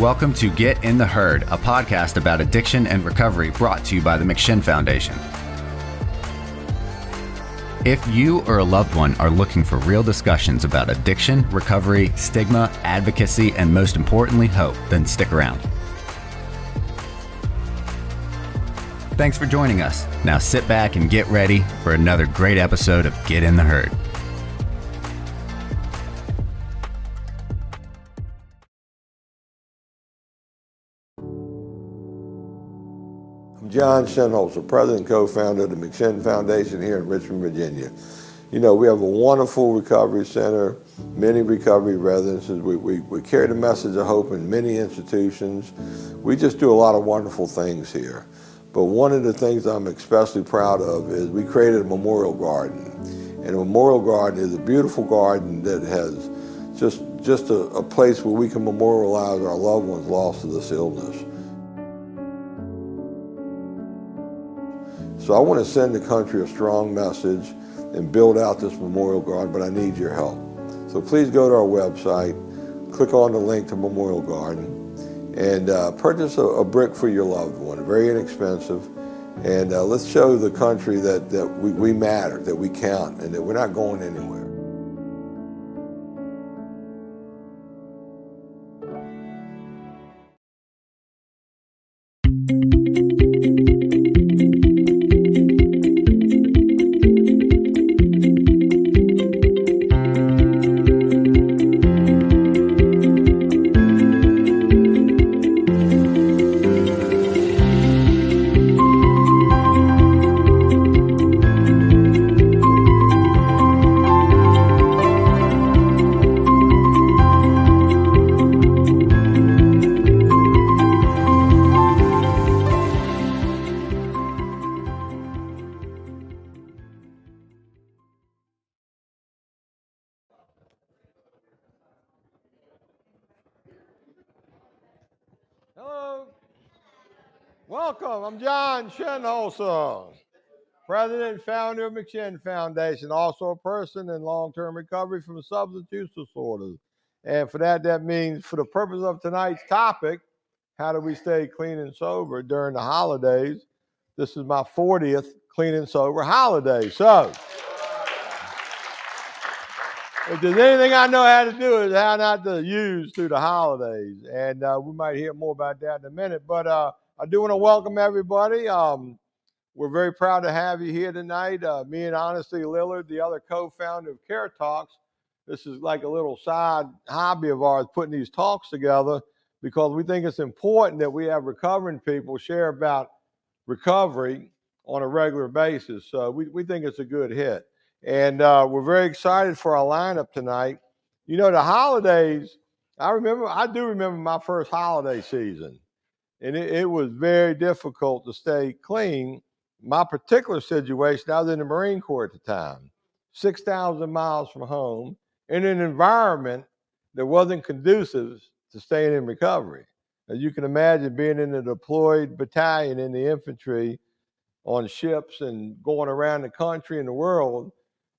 Welcome to Get in the Herd, a podcast about addiction and recovery brought to you by the McShin Foundation. If you or a loved one are looking for real discussions about addiction, recovery, stigma, advocacy, and most importantly, hope, then stick around. Thanks for joining us. Now sit back and get ready for another great episode of Get in the Herd. John Shinholser, president and co-founder of the McShin Foundation here in Richmond, Virginia. You know, we have a wonderful recovery center, many recovery residences. We, we, we carry the message of hope in many institutions. We just do a lot of wonderful things here. But one of the things I'm especially proud of is we created a memorial garden. And a memorial garden is a beautiful garden that has just, just a, a place where we can memorialize our loved ones lost to this illness. So I want to send the country a strong message and build out this memorial garden, but I need your help. So please go to our website, click on the link to Memorial Garden, and uh, purchase a, a, brick for your loved one, very inexpensive. And uh, let's show the country that, that we, we matter, that we count, and that we're not going anywhere. President and founder of McShin Foundation, also a person in long-term recovery from substance use disorders. And for that, that means for the purpose of tonight's topic, how do we stay clean and sober during the holidays? This is my 40th clean and sober holiday. So, if there's anything I know how to do is how not to use through the holidays. And uh, we might hear more about that in a minute. But uh, I do want to welcome everybody. Um, we're very proud to have you here tonight. Uh, me and Honesty Liller, the other co-founder of Care Talks. This is like a little side hobby of ours, putting these talks together because we think it's important that we have recovering people share about recovery on a regular basis. So we, we think it's a good hit. And uh, we're very excited for our lineup tonight. You know, the holidays, I remember, I do remember my first holiday season and it, it, was very difficult to stay clean. My particular situation, I was in the Marine Corps at the time, 6,000 miles from home, in an environment that wasn't conducive to staying in recovery. As you can imagine, being in a deployed battalion in the infantry on ships and going around the country and the world,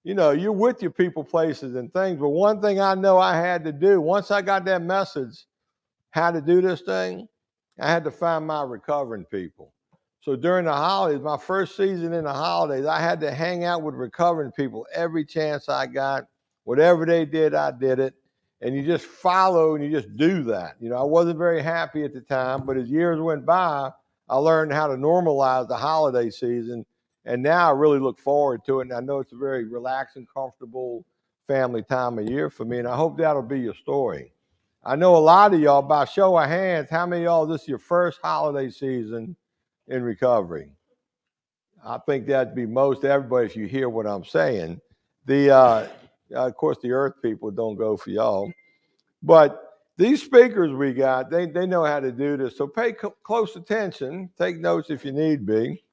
you know, you're with your people, places, and things. But one thing I know I had to do once I got that message, how to do this thing, I had to find my recovering people. So during the holidays, my first season in the holidays, I had to hang out with recovering people every chance I got. Whatever they did, I did it. And you just follow and you just do that. You know, I wasn't very happy at the time, but as years went by, I learned how to normalize the holiday season. And now I really look forward to it. And I know it's a very relaxing, comfortable family time of year for me. And I hope that'll be your story. I know a lot of y'all, by show of hands, how many y'all this is your first holiday season in recovery? I think that'd be most everybody if you hear what I'm saying. The uh, of course the earth people don't go for y'all, but these speakers we got, they they know how to do this. So pay co- close attention, take notes if you need be.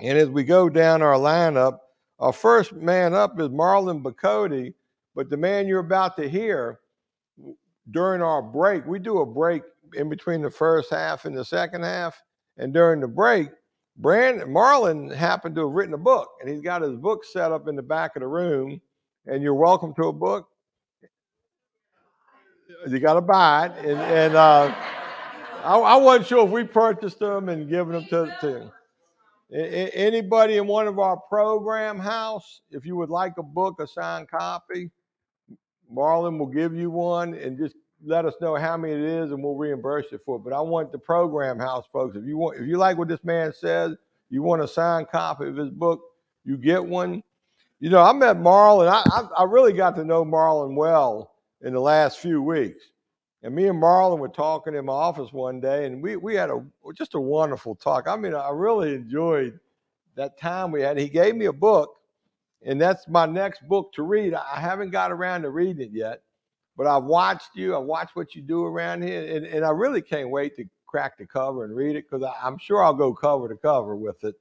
And as we go down our lineup, our first man up is Marlon Bacody, but the man you're about to hear during our break, we do a break in between the first half and the second half. And during the break, Brandon Marlon happened to have written a book, and he's got his book set up in the back of the room. And you're welcome to a book. You got to buy it, and, and uh, I, I wasn't sure if we purchased them and given them to, to anybody in one of our program house. If you would like a book, a signed copy, Marlon will give you one and just let us know how many it is and we'll reimburse you for it. But I want the program house folks. If you want, if you like what this man says, you want a signed copy of his book, you get one. You know, I met Marlon. I, I, I really got to know Marlon well in the last few weeks. And me and Marlon were talking in my office one day, and we, we had a just a wonderful talk. I mean, I really enjoyed that time we had. He gave me a book, and that's my next book to read. I haven't got around to reading it yet, but I've watched you. I watched what you do around here, and, and I really can't wait to crack the cover and read it because I'm sure I'll go cover to cover with it.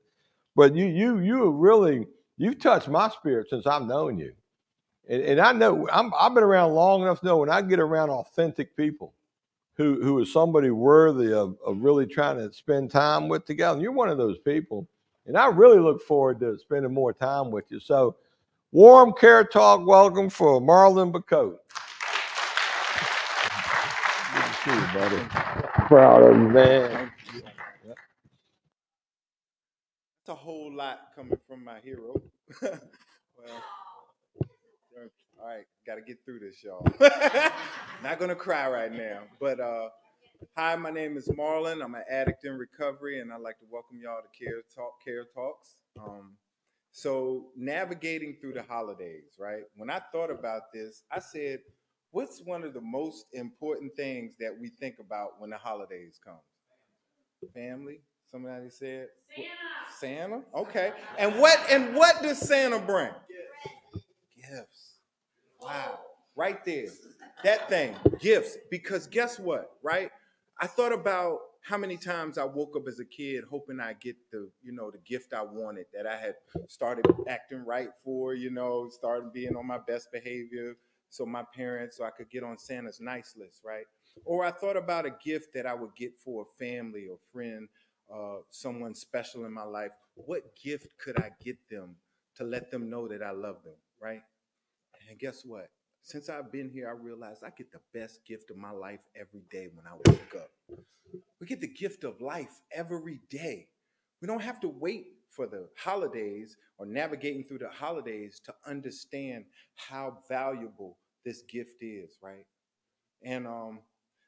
But you you you really you've touched my spirit since I've known you. And, and I know I'm, I've been around long enough to know when I get around authentic people who, who is somebody worthy of, of really trying to spend time with together. And you're one of those people. And I really look forward to spending more time with you. So, warm care talk welcome for Marlon Bacote. Good to see you, buddy. Proud of you, man. That's a whole lot coming from my hero. well, all right, got to get through this, y'all. Not gonna cry right now, but uh, hi, my name is Marlon. I'm an addict in recovery, and I'd like to welcome y'all to Care Talk, Care Talks. Um, so navigating through the holidays, right? When I thought about this, I said, what's one of the most important things that we think about when the holidays come? Family. Somebody said Santa. Santa. Okay. And what and what does Santa bring? Gifts. Wow. Right there. That thing, gifts. Because guess what, right? I thought about how many times I woke up as a kid hoping I get the, you know, the gift I wanted that I had started acting right for, you know, started being on my best behavior. So my parents, so I could get on Santa's nice list, right? Or I thought about a gift that I would get for a family or friend, uh, someone special in my life. What gift could I get them to let them know that I love them, right? And guess what? Since I've been here, I realized I get the best gift of my life every day when I wake up. We get the gift of life every day. We don't have to wait for the holidays or navigating through the holidays to understand how valuable this gift is, right? And um,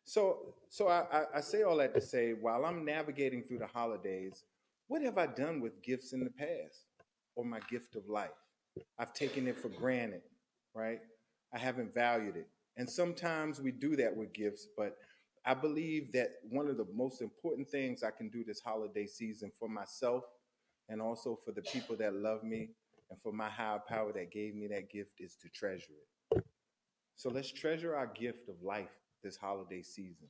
so, so I, I say all that to say, while I'm navigating through the holidays, what have I done with gifts in the past or my gift of life? I've taken it for granted right? I haven't valued it. And sometimes we do that with gifts, but I believe that one of the most important things I can do this holiday season for myself and also for the people that love me and for my higher power that gave me that gift is to treasure it. So let's treasure our gift of life this holiday season.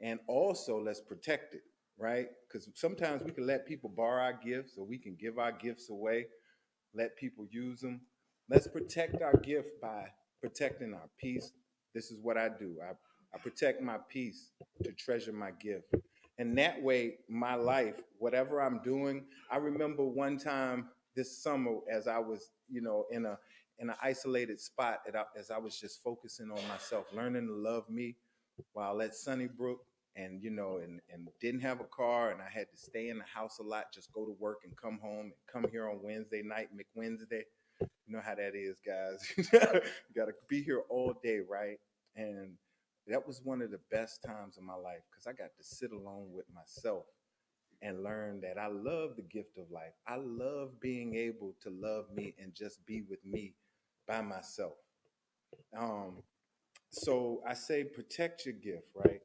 And also let's protect it, right? Because sometimes we can let people borrow our gifts or we can give our gifts away, let people use them. Let's protect our gift by protecting our peace. This is what I do. I, I protect my peace to treasure my gift. And that way, my life, whatever I'm doing, I remember one time this summer as I was, you know, in a in an isolated spot as I was just focusing on myself, learning to love me while at Sunnybrook and you know and, and didn't have a car and I had to stay in the house a lot, just go to work and come home and come here on Wednesday night, McWednesday. You know how that is, guys. you got to be here all day, right? And that was one of the best times of my life because I got to sit alone with myself and learn that I love the gift of life. I love being able to love me and just be with me by myself. Um, so I say protect your gift, right?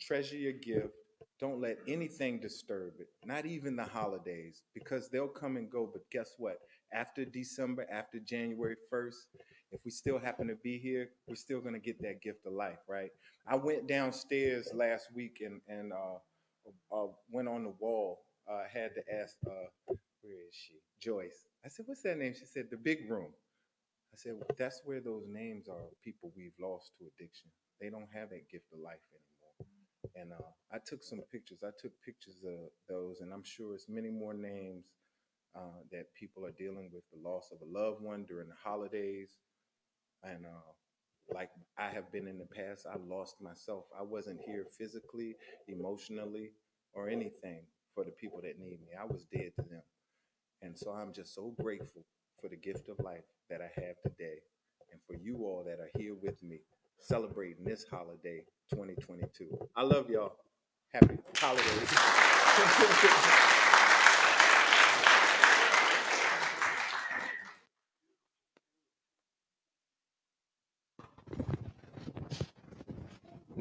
Treasure your gift. Don't let anything disturb it, not even the holidays, because they'll come and go. But guess what? after December, after January 1st, if we still happen to be here, we're still going to get that gift of life, right? I went downstairs last week and, and uh, uh, went on the wall. I uh, had to ask, uh, where is she? Joyce. I said, what's that name? She said, the big room. I said, well, that's where those names are people we've lost to addiction. They don't have that gift of life anymore. And uh, I took some pictures. I took pictures of those, and I'm sure it's many more names uh, that people are dealing with the loss of a loved one during the holidays. And uh, like I have been in the past. I lost myself. I wasn't here physically, emotionally, or anything for the people that need me. I was dead to them. And so I'm just so grateful for the gift of life that I have today and for you all that are here with me celebrating this holiday 2022. I love y'all. Happy holidays.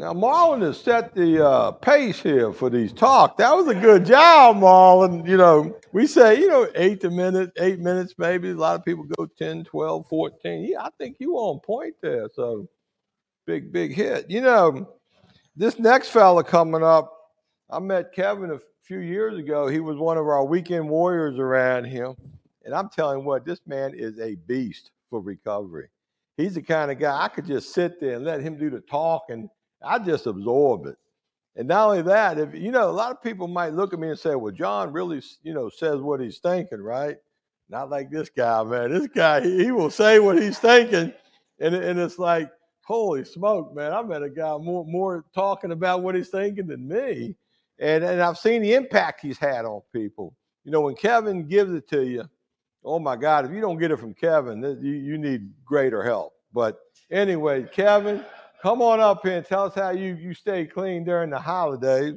Now, Marlon has set the uh, pace here for these talks. That was a good job, Marlon. You know, we say, you know, eight to minute, eight minutes maybe. A lot of people go 10, 12, 14. Yeah, I think you on point there. So big, big hit. You know, this next fella coming up, I met Kevin a few years ago. He was one of our weekend warriors around here. And I'm telling you what, this man is a beast for recovery. He's the kind of guy I could just sit there and let him do the talking I just absorb it. And not only that, if you know, a lot of people might look at me and say, "Well, John really, you know, says what he's thinking, right?" Not like this guy, man. This guy, he, he will say what he's thinking, and and it's like, holy smoke, man! I met a guy more more talking about what he's thinking than me, and and I've seen the impact he's had on people. You know, when Kevin gives it to you, oh my God, if you don't get it from Kevin, you you need greater help. But anyway, Kevin. Come on up here and tell us how you, you stay clean during the holidays.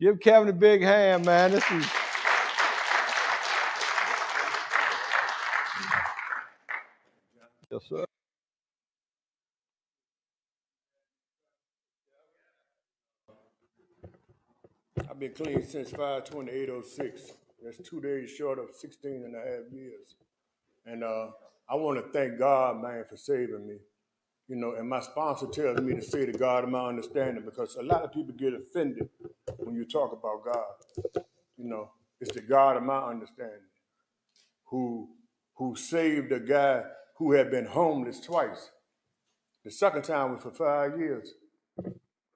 Give Kevin a big hand, man. This is. Yes, sir. I've been clean since 52806. That's two days short of 16 and a half years. And uh, I want to thank God, man, for saving me. You know, and my sponsor tells me to say to God of my understanding because a lot of people get offended when you talk about God. You know, it's the God of my understanding who who saved a guy who had been homeless twice. The second time was for five years.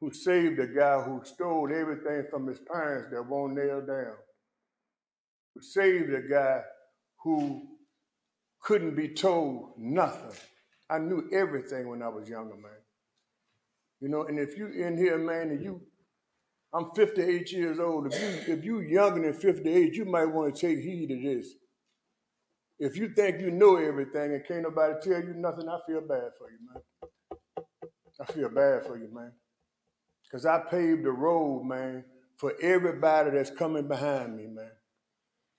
Who saved a guy who stole everything from his parents that won't nail down. Who saved a guy who couldn't be told nothing I knew everything when I was younger, man. You know, and if you in here, man, and you, I'm 58 years old. If you if you younger than 58, you might want to take heed of this. If you think you know everything and can't nobody tell you nothing, I feel bad for you, man. I feel bad for you, man. Because I paved the road, man, for everybody that's coming behind me, man.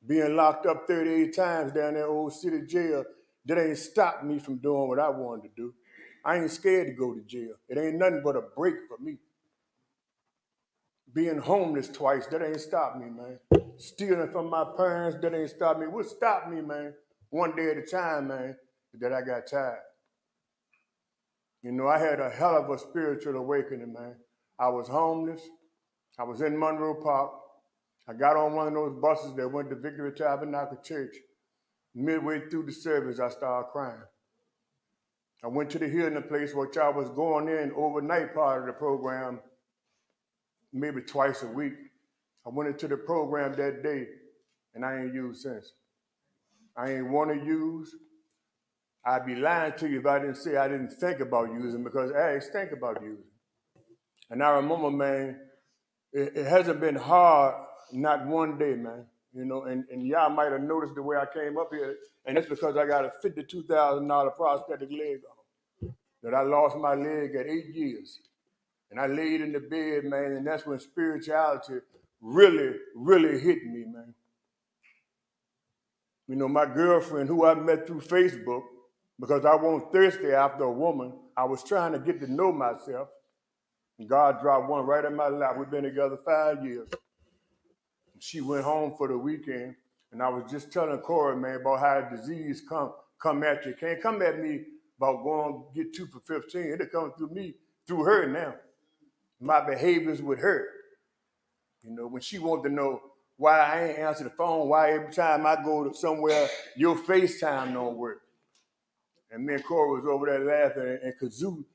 Being locked up 38 times down that old city jail that ain't stopped me from doing what I wanted to do. I ain't scared to go to jail. It ain't nothing but a break for me. Being homeless twice, that ain't stopped me, man. Stealing from my parents, that ain't stopped me. What stopped me, man? One day at a time, man, that I got tired. You know, I had a hell of a spiritual awakening, man. I was homeless. I was in Monroe Park. I got on one of those buses that went to Victory Tabernacle Church. Midway through the service, I started crying. I went to the healing place, which I was going in overnight part of the program, maybe twice a week. I went into the program that day, and I ain't used since. I ain't want to use. I'd be lying to you if I didn't say I didn't think about using because I think about using. And I remember, man, it, it hasn't been hard, not one day, man you know, and, and y'all might have noticed the way I came up here, and it's because I got a $52,000 prosthetic leg on. That I lost my leg at eight years. And I laid in the bed, man, and that's when spirituality really, really hit me, man. You know, my girlfriend, who I met through Facebook, because I wasn't thirsty after a woman, I was trying to get to know myself. And God dropped one right in my lap. We've been together five years she went home for the weekend, and I was just telling Corey, man, about how the disease come come at you. Can't come at me about going get two for 15. It'll come through me, through her now. My behaviors with her. You know, when she wanted to know why I ain't answer the phone, why every time I go to somewhere, your FaceTime don't work. And me and Corey was over there laughing, and Kazoo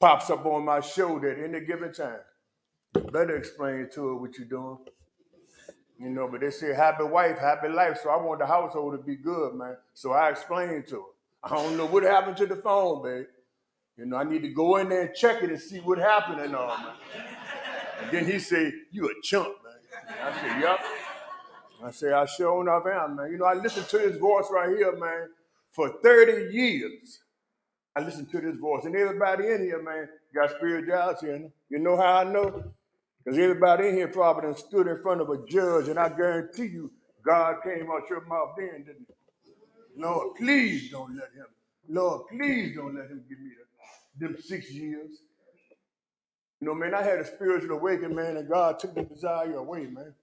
pops up on my shoulder at any given time. You better explain to her what you're doing. You know, but they say happy wife, happy life. So I want the household to be good, man. So I explained to her. I don't know what happened to the phone, babe. You know, I need to go in there and check it and see what happened and all, man. And then he said, You a chump, man. I said, Yep. I said, I sure enough am, man. You know, I listened to his voice right here, man, for 30 years. I listened to this voice. And everybody in here, man, got spirituality in them. You know how I know? Because everybody in here probably done stood in front of a judge, and I guarantee you, God came out your mouth then, didn't he? Lord, please don't let him. Lord, please don't let him give me the, them six years. You know, man, I had a spiritual awakening, man, and God took the desire away, man.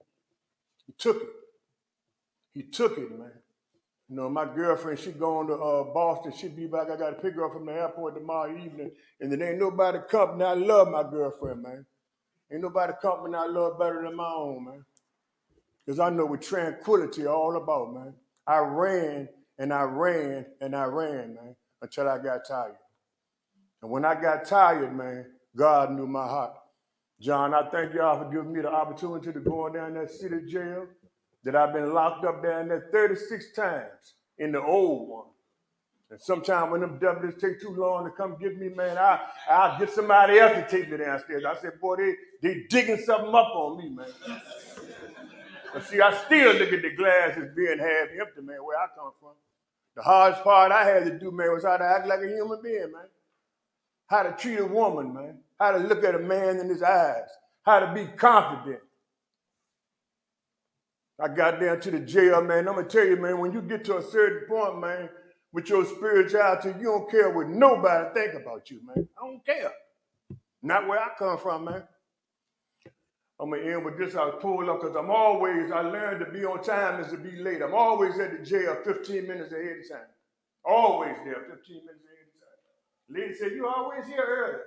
He took it. He took it, man. You know, my girlfriend, she going to uh, Boston. She be back. I got to pick her up from the airport tomorrow evening. And there ain't nobody coming. I love my girlfriend, man. Ain't nobody company I love better than my own, man. Because I know what tranquility all about, man. I ran and I ran and I ran, man, until I got tired. And when I got tired, man, God knew my heart. John, I thank y'all for giving me the opportunity to go down that city jail that I've been locked up down there 36 times in the old one. And sometimes when them devils take too long to come get me, man, I, I'll get somebody else to take me downstairs. I said, boy, they, they digging something up on me, man. but see, I still look at the glass as being half empty, man, where I come from. The hardest part I had to do, man, was how to act like a human being, man. How to treat a woman, man. How to look at a man in his eyes. How to be confident. I got down to the jail, man. I'm gonna tell you, man, when you get to a certain point, man, with your spirituality, you don't care what nobody think about you, man. I don't care. Not where I come from, man. I'm gonna end with this. I'll pull up because I'm always, I learned to be on time is to be late. I'm always at the jail 15 minutes ahead of time. Always there, 15 minutes ahead of time. Lady said, You always here early.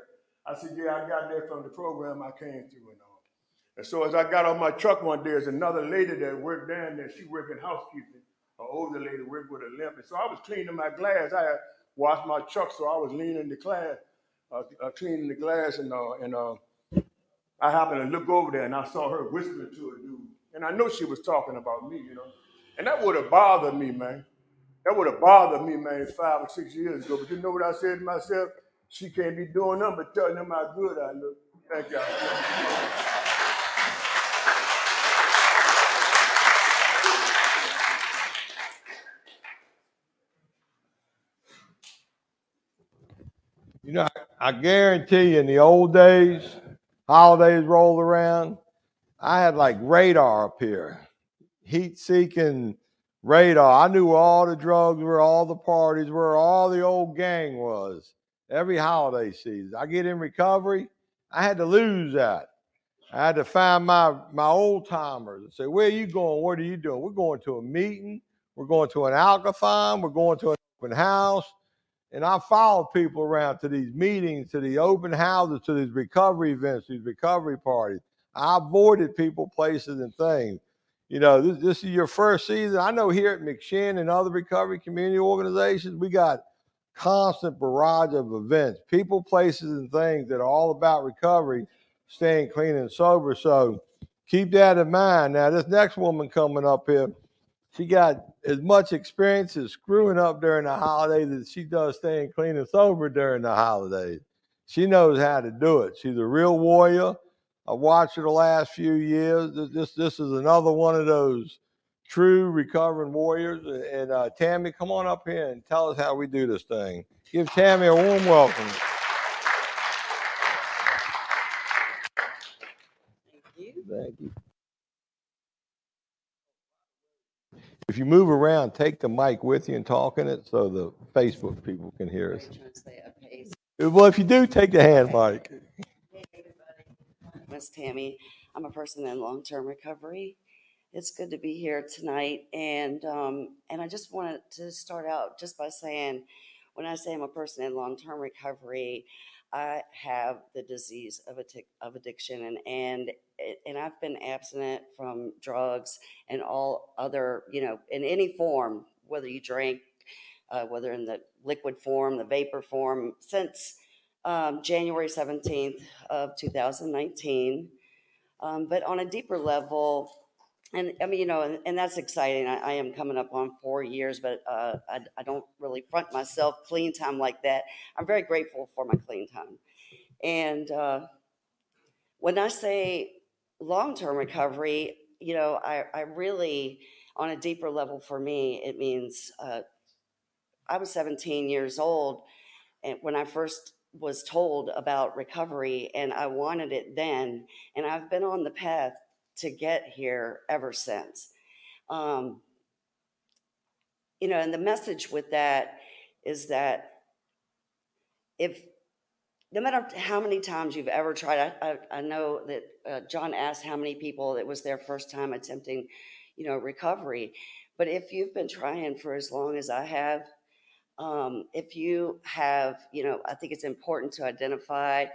I said, Yeah, I got there from the program I came through and all. And so as I got on my truck one day, there's another lady that worked down there. She worked in housekeeping. An older lady worked with a limp. And so I was cleaning my glass. I had washed my truck, so I was leaning the glass, uh, uh, cleaning the glass, and uh, and uh, I happened to look over there and I saw her whispering to a dude. And I know she was talking about me, you know. And that would have bothered me, man. That would have bothered me, man, five or six years ago. But you know what I said to myself? She can't be doing nothing but telling them how good I look. Thank y'all. You know, I, I guarantee you in the old days, holidays rolled around, I had like radar up here, heat seeking radar. I knew where all the drugs were, all the parties were, all the old gang was every holiday season. I get in recovery, I had to lose that. I had to find my my old timers and say, "Where are you going? What are you doing? We're going to a meeting. We're going to an alkathon. We're going to an open house. And I followed people around to these meetings, to the open houses, to these recovery events, these recovery parties. I avoided people, places, and things. You know, this, this is your first season. I know here at McShin and other recovery community organizations, we got constant barrage of events, people, places, and things that are all about recovery, staying clean and sober. So keep that in mind. Now, this next woman coming up here, she got as much experience as screwing up during the holidays as she does staying clean and sober during the holidays. She knows how to do it. She's a real warrior. I've watched her the last few years. This this, this is another one of those true recovering warriors. And uh, Tammy, come on up here and tell us how we do this thing. Give Tammy a warm welcome. Thank you. Thank you. If you move around, take the mic with you and talk in it so the Facebook people can hear us. Very trying to stay up pace. Well, if you do, take the hand mic. Hey, everybody. Miss Tammy. I'm a person in long-term recovery. It's good to be here tonight, and um, and I just wanted to start out just by saying, when I say I'm a person in long-term recovery, I have the disease of addic- of addiction, and and and I've been abstinent from drugs and all other, you know, in any form, whether you drink, uh, whether in the liquid form, the vapor form, since um, January 17th of 2019. Um, but on a deeper level, and I mean, you know, and, and that's exciting. I, I am coming up on four years, but uh, I, I don't really front myself clean time like that. I'm very grateful for my clean time. And uh, when I say long term recovery, you know, I, I really, on a deeper level for me, it means uh, I was 17 years old and when I first was told about recovery, and I wanted it then, and I've been on the path to get here ever since. Um, you know, and the message with that is that if no matter how many times you've ever tried, I, I, I know that uh, John asked how many people it was their first time attempting, you know, recovery. But if you've been trying for as long as I have, um, if you have, you know, I think it's important to identify.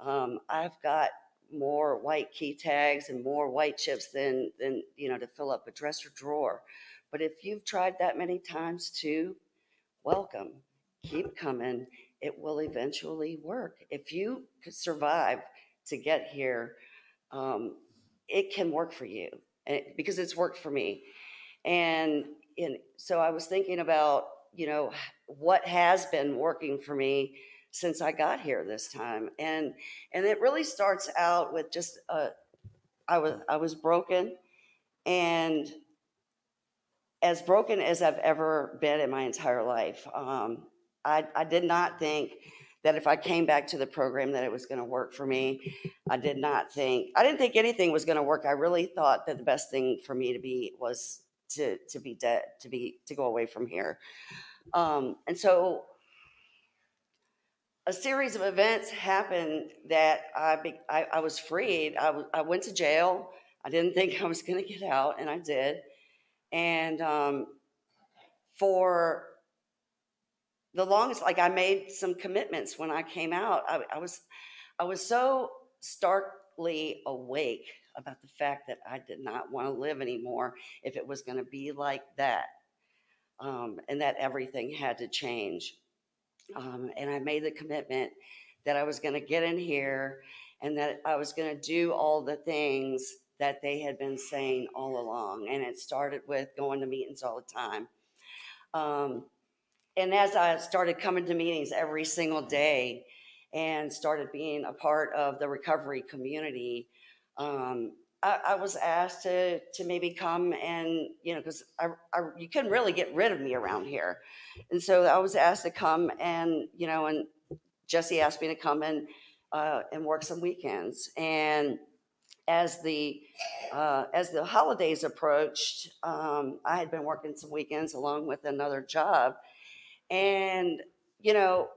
Um, I've got more white key tags and more white chips than than you know to fill up a dresser drawer. But if you've tried that many times too, welcome. Keep coming. It will eventually work. If you survive to get here, um, it can work for you it, because it's worked for me. And, and so I was thinking about you know what has been working for me since I got here this time, and and it really starts out with just uh, I was I was broken, and as broken as I've ever been in my entire life, um, I I did not think that if I came back to the program that it was going to work for me. I did not think I didn't think anything was going to work. I really thought that the best thing for me to be was to to be dead to be to go away from here. Um, and so a series of events happened that I, be, I, I, was freed. I, w- I went to jail. I didn't think I was going to get out, and I did. And um, for the longest, like I made some commitments when I came out. I, I was, I was so starkly awake about the fact that I did not want to live anymore if it was going to be like that um, and that everything had to change. Um, and I made the commitment that I was going to get in here and that I was going to do all the things that they had been saying all along. And it started with going to meetings all the time. Um, and as I started coming to meetings every single day and started being a part of the recovery community, um, I, I, was asked to to maybe come and you know because I, I, you couldn't really get rid of me around here, and so I was asked to come and you know and Jesse asked me to come and uh, and work some weekends. And as the uh, as the holidays approached, um, I had been working some weekends along with another job, and you know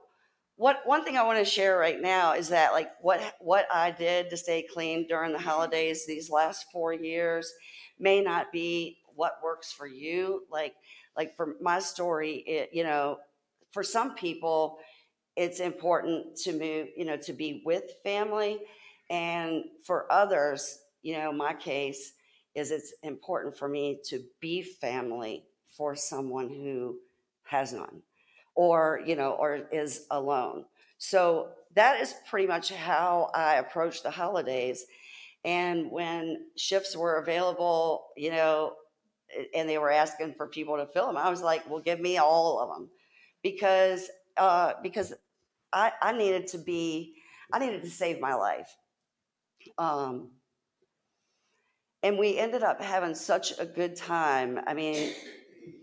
what one thing I want to share right now is that like what what I did to stay clean during the holidays these last four years may not be what works for you. Like like for my story, it you know, for some people, it's important to move, you know, to be with family, and for others, you know, my case is it's important for me to be family for someone who has none or you know or is alone. So that is pretty much how i approach the holidays. And when shifts were available you know and they were asking for people to fill them i was like well give me all of them because uh, because I, I needed to be i needed to save my life. Um, and we ended up having such a good time. I mean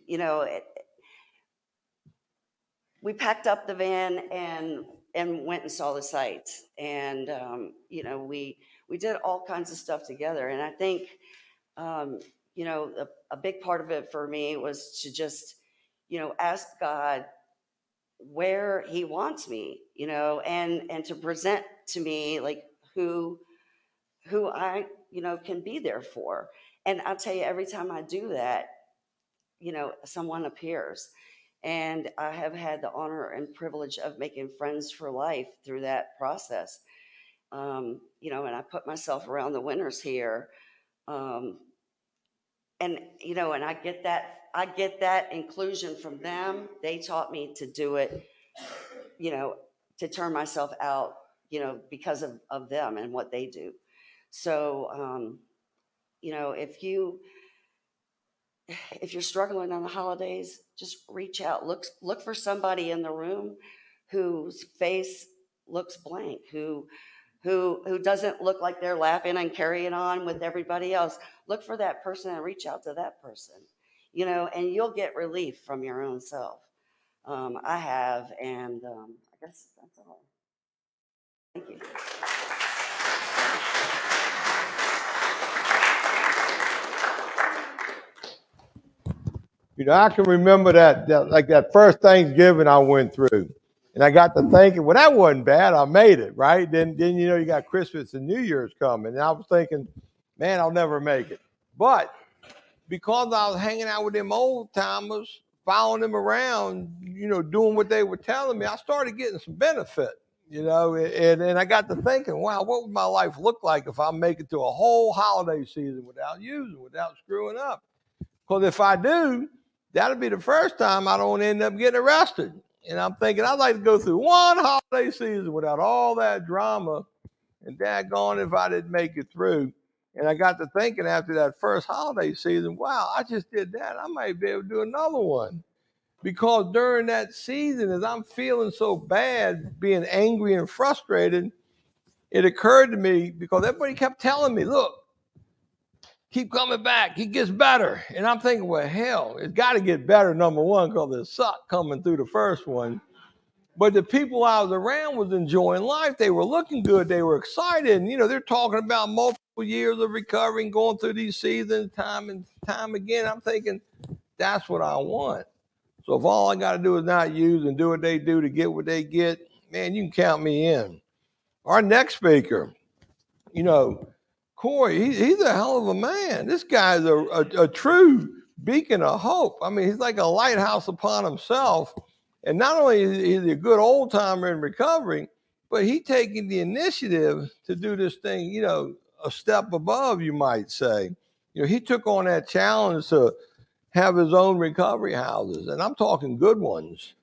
you know it, we packed up the van and and went and saw the sites and um, you know we we did all kinds of stuff together. And i think um, you know a, a, big part of it for me was to just you know ask god where he wants me you know and and to present to me like who who i you know can be there for. And i'll tell you every time i do that you know someone appears and I have had the honor and privilege of making friends for life through that process. Um, you know, and I put myself around the winners here. Um, and, you know, and I get that, I get that inclusion from them. They taught me to do it, you know, to turn myself out, you know, because of, of them and what they do. So, um, you know, if you, if you're struggling on the holidays, just reach out. Look look for somebody in the room whose face looks blank, who who who doesn't look like they're laughing and carrying on with everybody else. Look for that person and reach out to that person. You know, and you'll get relief from your own self. Um, I have, and um, I guess that's all. Thank you. You know, I can remember that, that like that first Thanksgiving I went through. And I got to thinking, well, that wasn't bad. I made it, right? Then then you know you got Christmas and New Year's coming. And I was thinking, man, I'll never make it. But because I was hanging out with them old timers, following them around, you know, doing what they were telling me, I started getting some benefit, you know, and, and I got to thinking, wow, what would my life look like if I make it to a whole holiday season without using, without screwing up? Because if I do, that'll be the first time I don't end up getting arrested. And I'm thinking I'd like to go through one holiday season without all that drama. And daggone if I didn't make it through. And I got to thinking after that first holiday season, wow, I just did that. I might be able to do another one. Because during that season, as I'm feeling so bad, being angry and frustrated, it occurred to me because everybody kept telling me, look, keep coming back. He gets better. And I'm thinking, well, hell, it's got to get better, number one, because it sucked coming through the first one. But the people I was around was enjoying life. They were looking good. They were excited. And, you know, they're talking about multiple years of recovering, going through these seasons time and time again. I'm thinking, that's what I want. So if all I got to do is not use and do what they do to get what they get, man, you can count me in. Our next speaker, you know, Corey, he, he's a hell of a man. This guy's a, a, a true beacon of hope. I mean, he's like a lighthouse upon himself. And not only is he a good old timer in recovery, but he taking the initiative to do this thing, you know, a step above, you might say. You know, he took on that challenge to have his own recovery houses, and I'm talking good ones.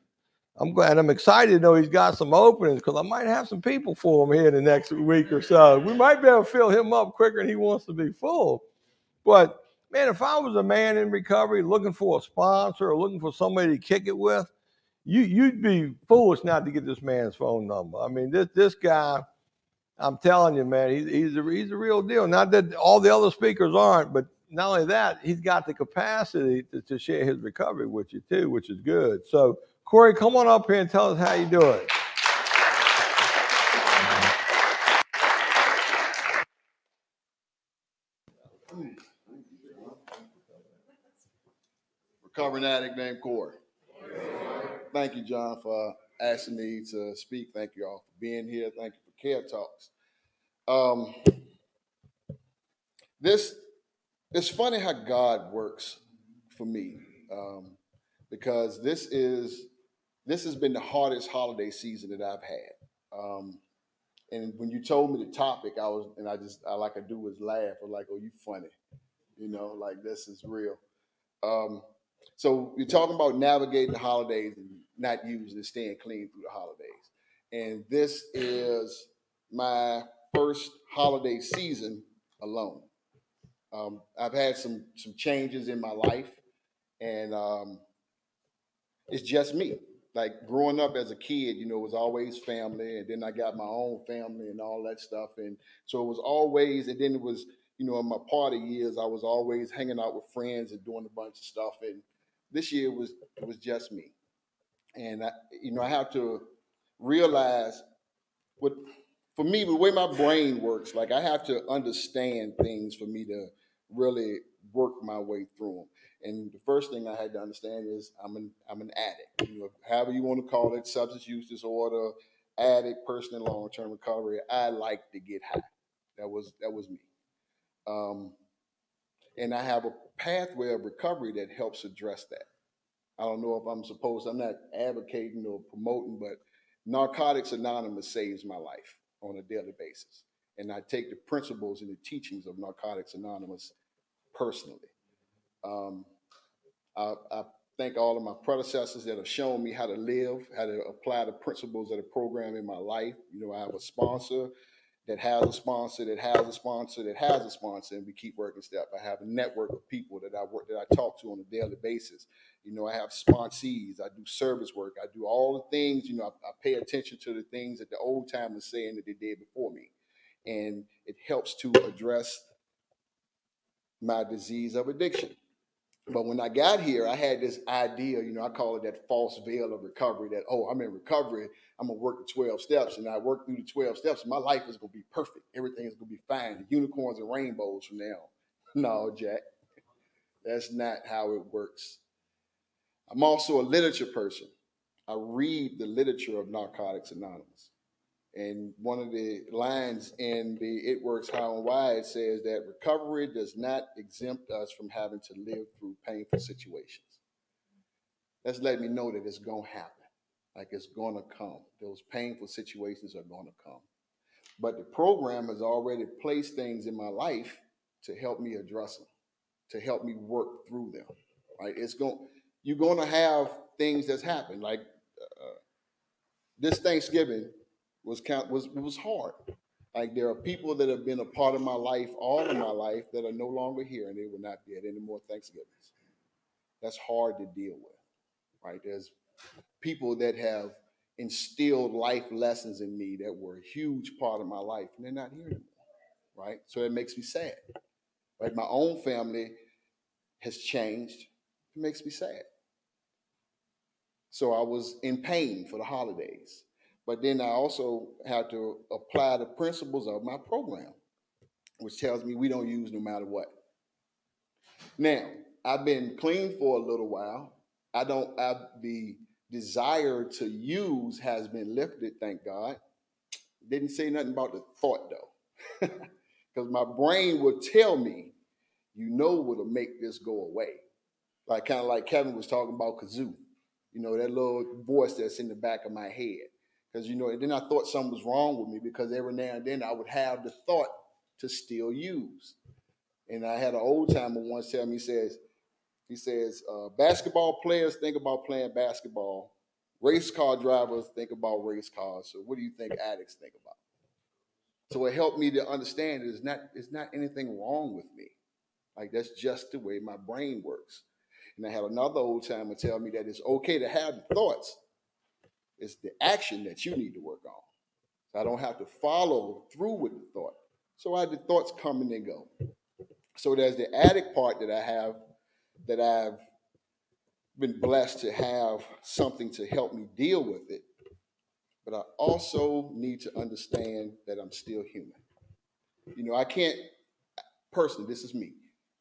I'm glad. I'm excited to know he's got some openings because I might have some people for him here in the next week or so. We might be able to fill him up quicker than he wants to be full. But man, if I was a man in recovery looking for a sponsor or looking for somebody to kick it with, you you'd be foolish not to get this man's phone number. I mean, this this guy, I'm telling you, man, he's he's a, he's a real deal. Not that all the other speakers aren't, but not only that, he's got the capacity to, to share his recovery with you too, which is good. So Corey, come on up here and tell us how you do it. Recovering addict named Corey. Thank you, John, for asking me to speak. Thank you all for being here. Thank you for Care Talks. Um, this it's funny how God works for me um, because this is this has been the hardest holiday season that I've had. Um, and when you told me the topic, I was, and I just, I like I do was laugh. or like, oh, you funny, you know, like this is real. Um, so you're talking about navigating the holidays and not using and staying clean through the holidays. And this is my first holiday season alone. Um, I've had some some changes in my life, and um, it's just me like growing up as a kid, you know, it was always family, and then I got my own family and all that stuff, and so it was always, and then it was, you know, in my party years, I was always hanging out with friends and doing a bunch of stuff, and this year was it was just me, and I, you know, I have to realize what, for me, the way my brain works, like I have to understand things for me to really work my way through them. And the first thing I had to understand is I'm an I'm an addict. You know, however you want to call it, substance use disorder, addict, person in long term recovery. I like to get high. That was that was me. Um, and I have a pathway of recovery that helps address that. I don't know if I'm supposed. I'm not advocating or promoting, but Narcotics Anonymous saves my life on a daily basis, and I take the principles and the teachings of Narcotics Anonymous personally. Um, I, I thank all of my predecessors that have shown me how to live, how to apply the principles of the program in my life. You know, I have a sponsor that has a sponsor, that has a sponsor, that has a sponsor, and we keep working step. I have a network of people that I work that I talk to on a daily basis. You know, I have sponsees, I do service work, I do all the things, you know, I, I pay attention to the things that the old timers saying that they did before me. And it helps to address my disease of addiction. But when I got here, I had this idea, you know, I call it that false veil of recovery that, oh, I'm in recovery, I'm gonna work the 12 steps, and I work through the 12 steps, my life is gonna be perfect. Everything is gonna be fine. The unicorns and rainbows from now. No, Jack. That's not how it works. I'm also a literature person. I read the literature of Narcotics Anonymous. And one of the lines in the It Works How and Why it says that recovery does not exempt us from having to live through painful situations. That's letting me know that it's gonna happen. Like it's gonna come. Those painful situations are gonna come. But the program has already placed things in my life to help me address them, to help me work through them. Right? It's going you're gonna have things that's happened. Like uh, this Thanksgiving, was count was was hard. Like there are people that have been a part of my life all of my life that are no longer here and they will not be at any more Thanksgivings. That's hard to deal with. Right? There's people that have instilled life lessons in me that were a huge part of my life and they're not here anymore. Right? So it makes me sad. Right? My own family has changed. It makes me sad. So I was in pain for the holidays. But then I also have to apply the principles of my program, which tells me we don't use no matter what. Now, I've been clean for a little while. I don't have the desire to use has been lifted, thank God. Didn't say nothing about the thought though. Because my brain would tell me, you know what'll make this go away. Like kind of like Kevin was talking about kazoo. You know, that little voice that's in the back of my head because you know and then i thought something was wrong with me because every now and then i would have the thought to still use. And i had an old timer once tell me he says he says uh, basketball players think about playing basketball. Race car drivers think about race cars. So what do you think addicts think about? So it helped me to understand it's not it's not anything wrong with me. Like that's just the way my brain works. And i had another old timer tell me that it's okay to have thoughts it's the action that you need to work on. So I don't have to follow through with the thought. So I the thoughts come and they go. So there's the addict part that I have that I've been blessed to have something to help me deal with it. But I also need to understand that I'm still human. You know, I can't, personally, this is me,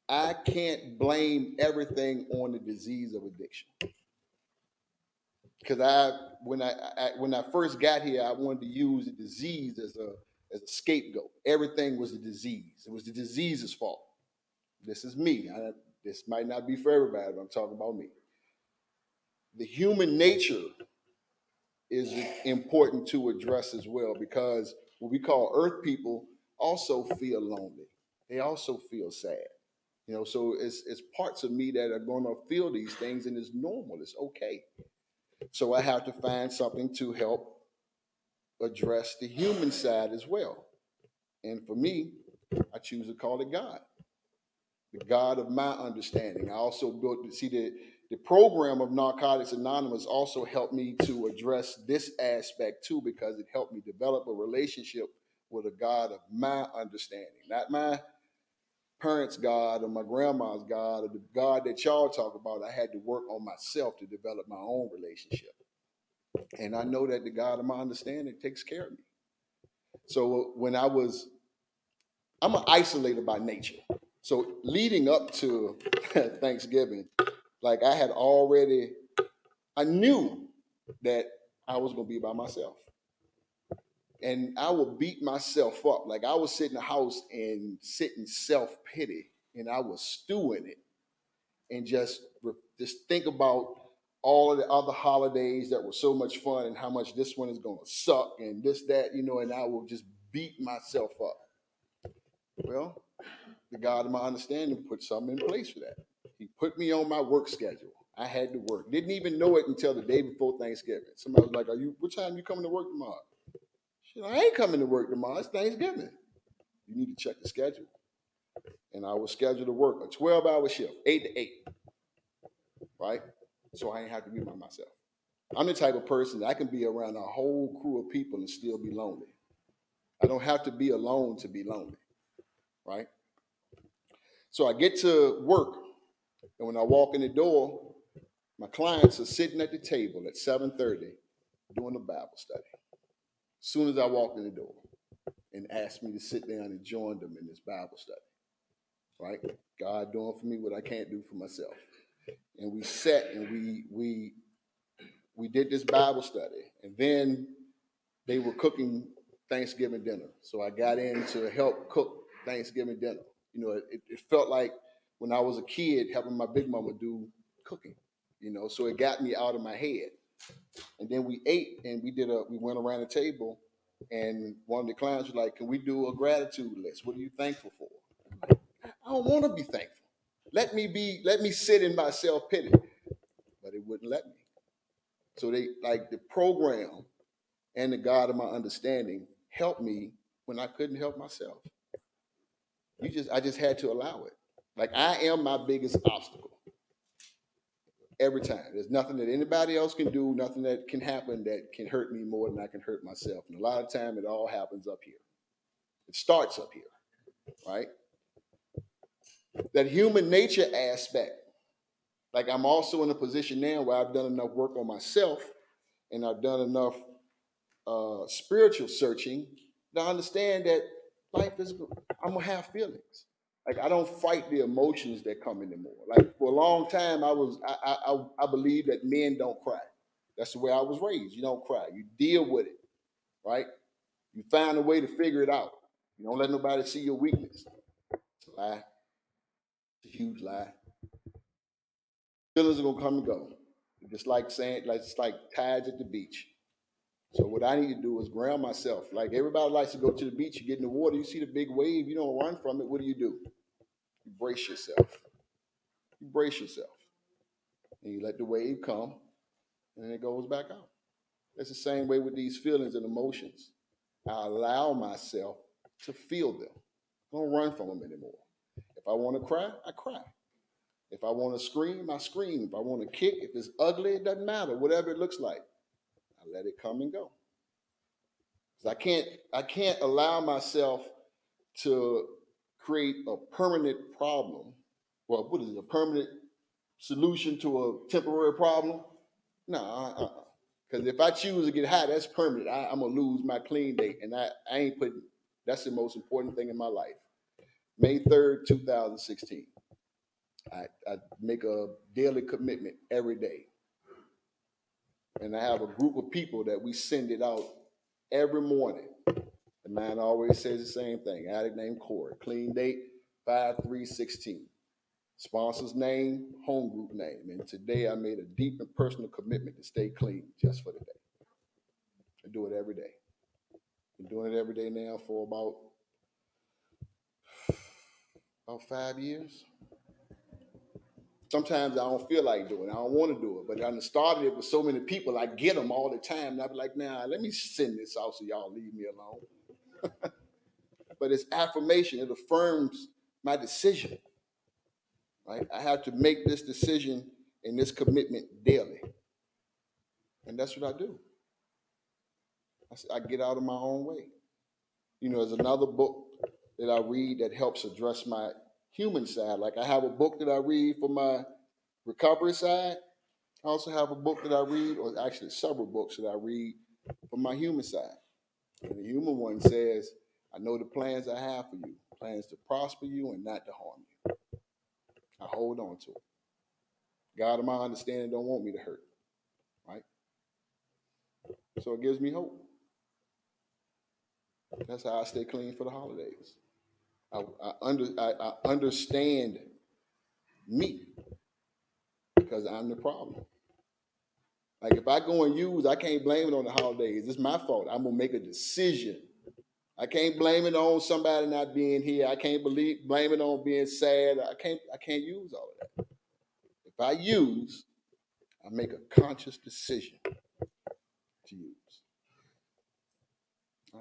I can't blame everything on the disease of addiction because I when I, I, when I first got here, I wanted to use the disease as a as a scapegoat. Everything was a disease. It was the disease's fault. This is me. I, this might not be for everybody, but I'm talking about me. The human nature is important to address as well because what we call earth people also feel lonely. They also feel sad. You know, so it's it's parts of me that are going to feel these things, and it's normal. It's okay. So I have to find something to help address the human side as well. And for me, I choose to call it God, the God of my understanding. I also built, see, the, the program of Narcotics Anonymous also helped me to address this aspect too, because it helped me develop a relationship with a God of my understanding, not my parents' God or my grandma's God or the God that y'all talk about, I had to work on myself to develop my own relationship. And I know that the God of my understanding takes care of me. So uh, when I was, I'm an isolator by nature. So leading up to Thanksgiving, like I had already, I knew that I was going to be by myself and I would beat myself up. Like I would sit in the house and sit in self pity, and I was stewing it, and just just think about all of the other holidays that were so much fun, and how much this one is going to suck, and this that you know, and I will just beat myself up. Well, the God of my understanding put something in place for that. He put me on my work schedule. I had to work. Didn't even know it until the day before Thanksgiving. Somebody was like, "Are you? What time you coming to work tomorrow?" Said, I ain't coming to work tomorrow. It's Thanksgiving. You need to check the schedule. And I was scheduled to work a 12 hour shift, eight to eight. Right? So I ain't have to be by myself. I'm the type of person that I can be around a whole crew of people and still be lonely. I don't have to be alone to be lonely. Right? So I get to work, and when I walk in the door, my clients are sitting at the table at 7:30 doing a Bible study. Soon as I walked in the door and asked me to sit down and join them in this Bible study. Right? God doing for me what I can't do for myself. And we sat and we we we did this Bible study. And then they were cooking Thanksgiving dinner. So I got in to help cook Thanksgiving dinner. You know, it, it felt like when I was a kid helping my big mama do cooking, you know, so it got me out of my head. And then we ate and we did a we went around the table and one of the clients was like, Can we do a gratitude list? What are you thankful for? I don't want to be thankful. Let me be, let me sit in my self-pity. But it wouldn't let me. So they like the program and the God of my understanding helped me when I couldn't help myself. You just I just had to allow it. Like I am my biggest obstacle. Every time. There's nothing that anybody else can do, nothing that can happen that can hurt me more than I can hurt myself. And a lot of time it all happens up here. It starts up here, right? That human nature aspect. Like I'm also in a position now where I've done enough work on myself and I've done enough uh, spiritual searching to understand that life is, I'm gonna have feelings. Like I don't fight the emotions that come anymore. Like for a long time, I was I I I believe that men don't cry. That's the way I was raised. You don't cry. You deal with it, right? You find a way to figure it out. You don't let nobody see your weakness. It's a lie. It's a huge lie. Feelings are gonna come and go. Just like saying, like it's like tides at the beach. So what I need to do is ground myself. Like everybody likes to go to the beach, you get in the water, you see the big wave, you don't run from it. What do you do? You brace yourself. You brace yourself. And you let the wave come, and then it goes back out. It's the same way with these feelings and emotions. I allow myself to feel them. I don't run from them anymore. If I want to cry, I cry. If I want to scream, I scream. If I want to kick, if it's ugly, it doesn't matter. Whatever it looks like. I let it come and go. Because I can't I can't allow myself to create a permanent problem. Well, what is it? A permanent solution to a temporary problem? No, because uh-uh. if I choose to get high, that's permanent. I, I'm gonna lose my clean date, and I, I ain't putting. That's the most important thing in my life. May third, two thousand sixteen. I, I make a daily commitment every day and I have a group of people that we send it out every morning. The man always says the same thing. Addict name Corey. Clean date five three sixteen. Sponsor's name, home group name. And today I made a deep and personal commitment to stay clean just for the day. I do it every day. Been doing it every day now for about about five years. Sometimes I don't feel like doing it. I don't want to do it. But I started it with so many people. I get them all the time. And I be like, nah, let me send this out so y'all leave me alone. but it's affirmation. It affirms my decision. Right? I have to make this decision and this commitment daily. And that's what I do. I get out of my own way. You know, there's another book that I read that helps address my human side. Like I have a book that I read for my recovery side. I also have a book that I read, or actually several books that I read for my human side. And the human one says, I know the plans I have for you, plans to prosper you and not to harm you. I hold on to it. God of my understanding don't want me to hurt. Right? So it gives me hope. That's how I stay clean for the holidays. I, I under I, I understand me because I'm the problem. Like if I go and use, I can't blame it on the holidays. It's my fault. I'm gonna make a decision. I can't blame it on somebody not being here. I can't believe blame it on being sad. I can't I can't use all of that. If I use, I make a conscious decision to use.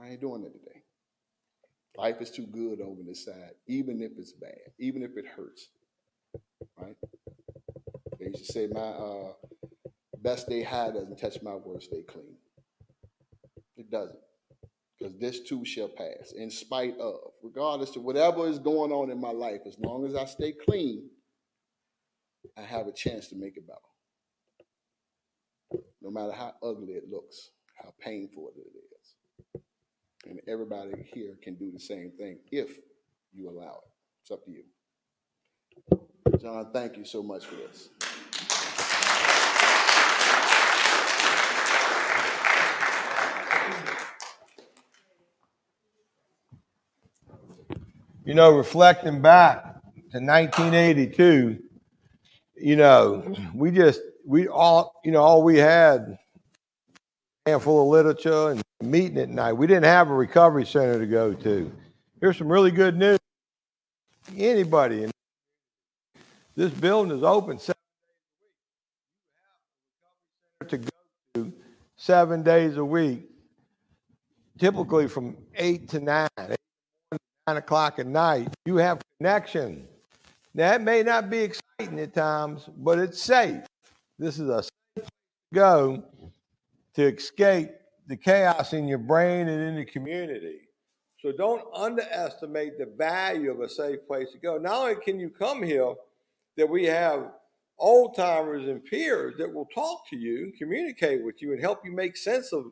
I ain't doing it today. Life is too good over this side, even if it's bad, even if it hurts. Right? They used to say, my uh, best day high doesn't touch my worst day clean. It doesn't. Because this too shall pass, in spite of, regardless of whatever is going on in my life, as long as I stay clean, I have a chance to make it better. No matter how ugly it looks, how painful it is. And everybody here can do the same thing if you allow it. It's up to you. John, thank you so much for this. You know, reflecting back to 1982, you know, we just, we all, you know, all we had handful of literature and meeting at night. We didn't have a recovery center to go to. Here's some really good news. Anybody in this building is open seven days a week. To go to seven days a week, typically from eight to nine, nine o'clock at night. You have connection. It may not be exciting at times, but it's safe. This is a safe place to go to escape the chaos in your brain and in the community. So don't underestimate the value of a safe place to go. Not only can you come here, that we have old timers and peers that will talk to you and communicate with you and help you make sense of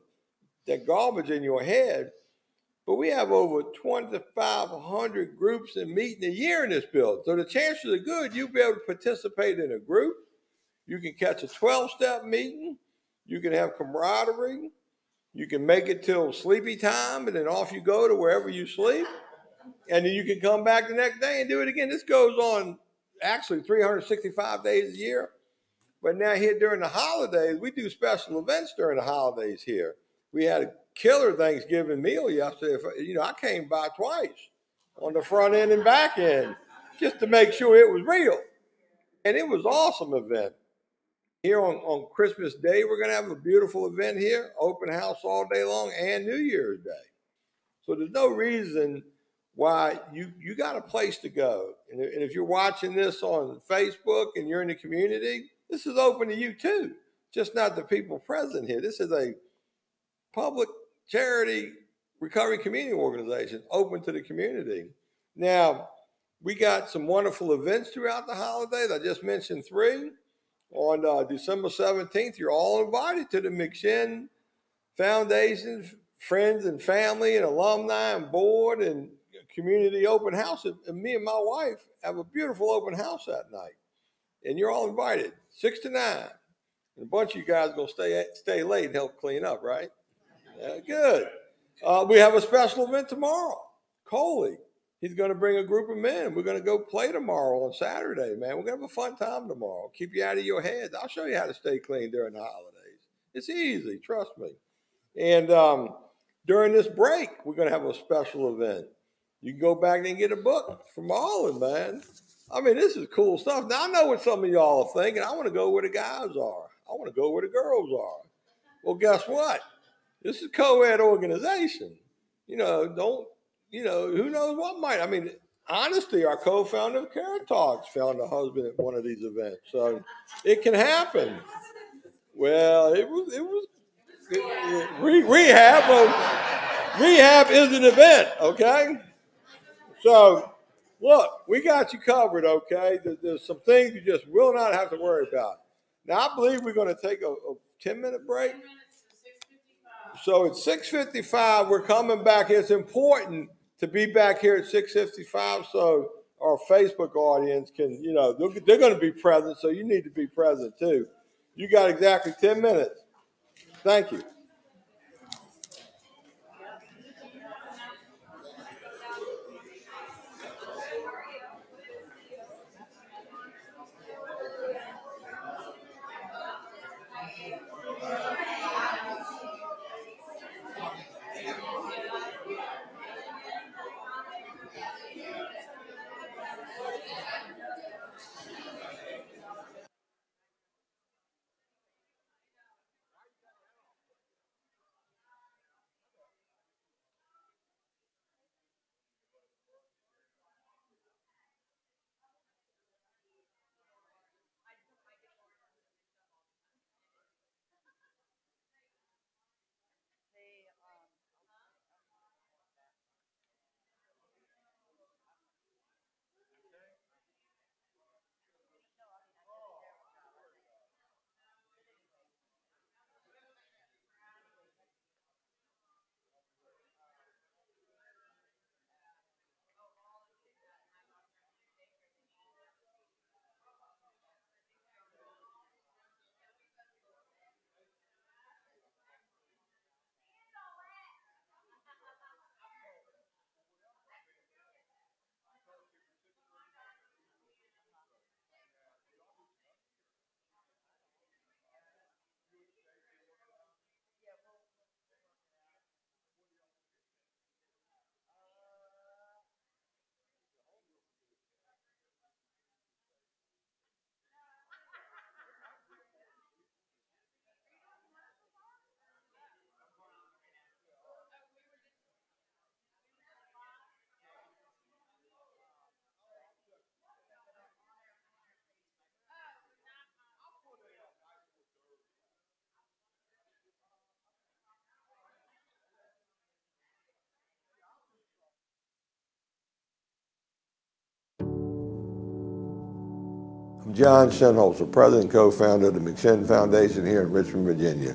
that garbage in your head. But we have over 2,500 groups and meeting a year in this building. So the chances are good you'll be able to participate in a group. You can catch a 12 step meeting. You can have camaraderie. You can make it till sleepy time and then off you go to wherever you sleep. And then you can come back the next day and do it again. This goes on actually 365 days a year. But now here during the holidays, we do special events during the holidays here. We had a killer Thanksgiving meal yesterday. You know, I came by twice on the front end and back end just to make sure it was real. And it was awesome event. Here on, on Christmas Day, we're going to have a beautiful event here, open house all day long, and New Year's Day. So there's no reason why you you got a place to go. And, and if you're watching this on Facebook and you're in the community, this is open to you too. Just not the people present here. This is a public charity recovery community organization open to the community. Now, we got some wonderful events throughout the holidays. I just mentioned three. On uh, December 17th, you're all invited to the McShin Foundation, friends and family and alumni and board and community open house. And me and my wife have a beautiful open house that night. And you're all invited, six to nine. And a bunch of you guys gonna stay stay late and help clean up, right? Yeah, good. Uh, we have a special event tomorrow. Coley, he's going to bring a group of men. We're going to go play tomorrow on Saturday, man. We're going to have a fun time tomorrow. Keep you out of your head. I'll show you how to stay clean during the holidays. It's easy, trust me. And um, during this break, we're going to have a special event. You can go back and get a book from Marlon, man. I mean, this is cool stuff. Now, I know what some of y'all are thinking. I want to go where the guys are. I want to go where the girls are. Well, guess what? This is co-ed organization. You know, don't, you know, who knows what might. I mean, honestly, our co-founder of Carrot Talks found a husband at one of these events. So it can happen. Well, it was, it was, it, it, re, rehab, well, rehab is an event, okay? So, look, we got you covered, okay? There's some things you just will not have to worry about. Now, I believe we're going to take a, a 10 minute break. So it's 6:55. We're coming back. It's important to be back here at 6:55 so our Facebook audience can, you know, they're, they're going to be present. So you need to be present too. You got exactly 10 minutes. Thank you. John Shinholser, president and co-founder of the McShin Foundation here in Richmond, Virginia.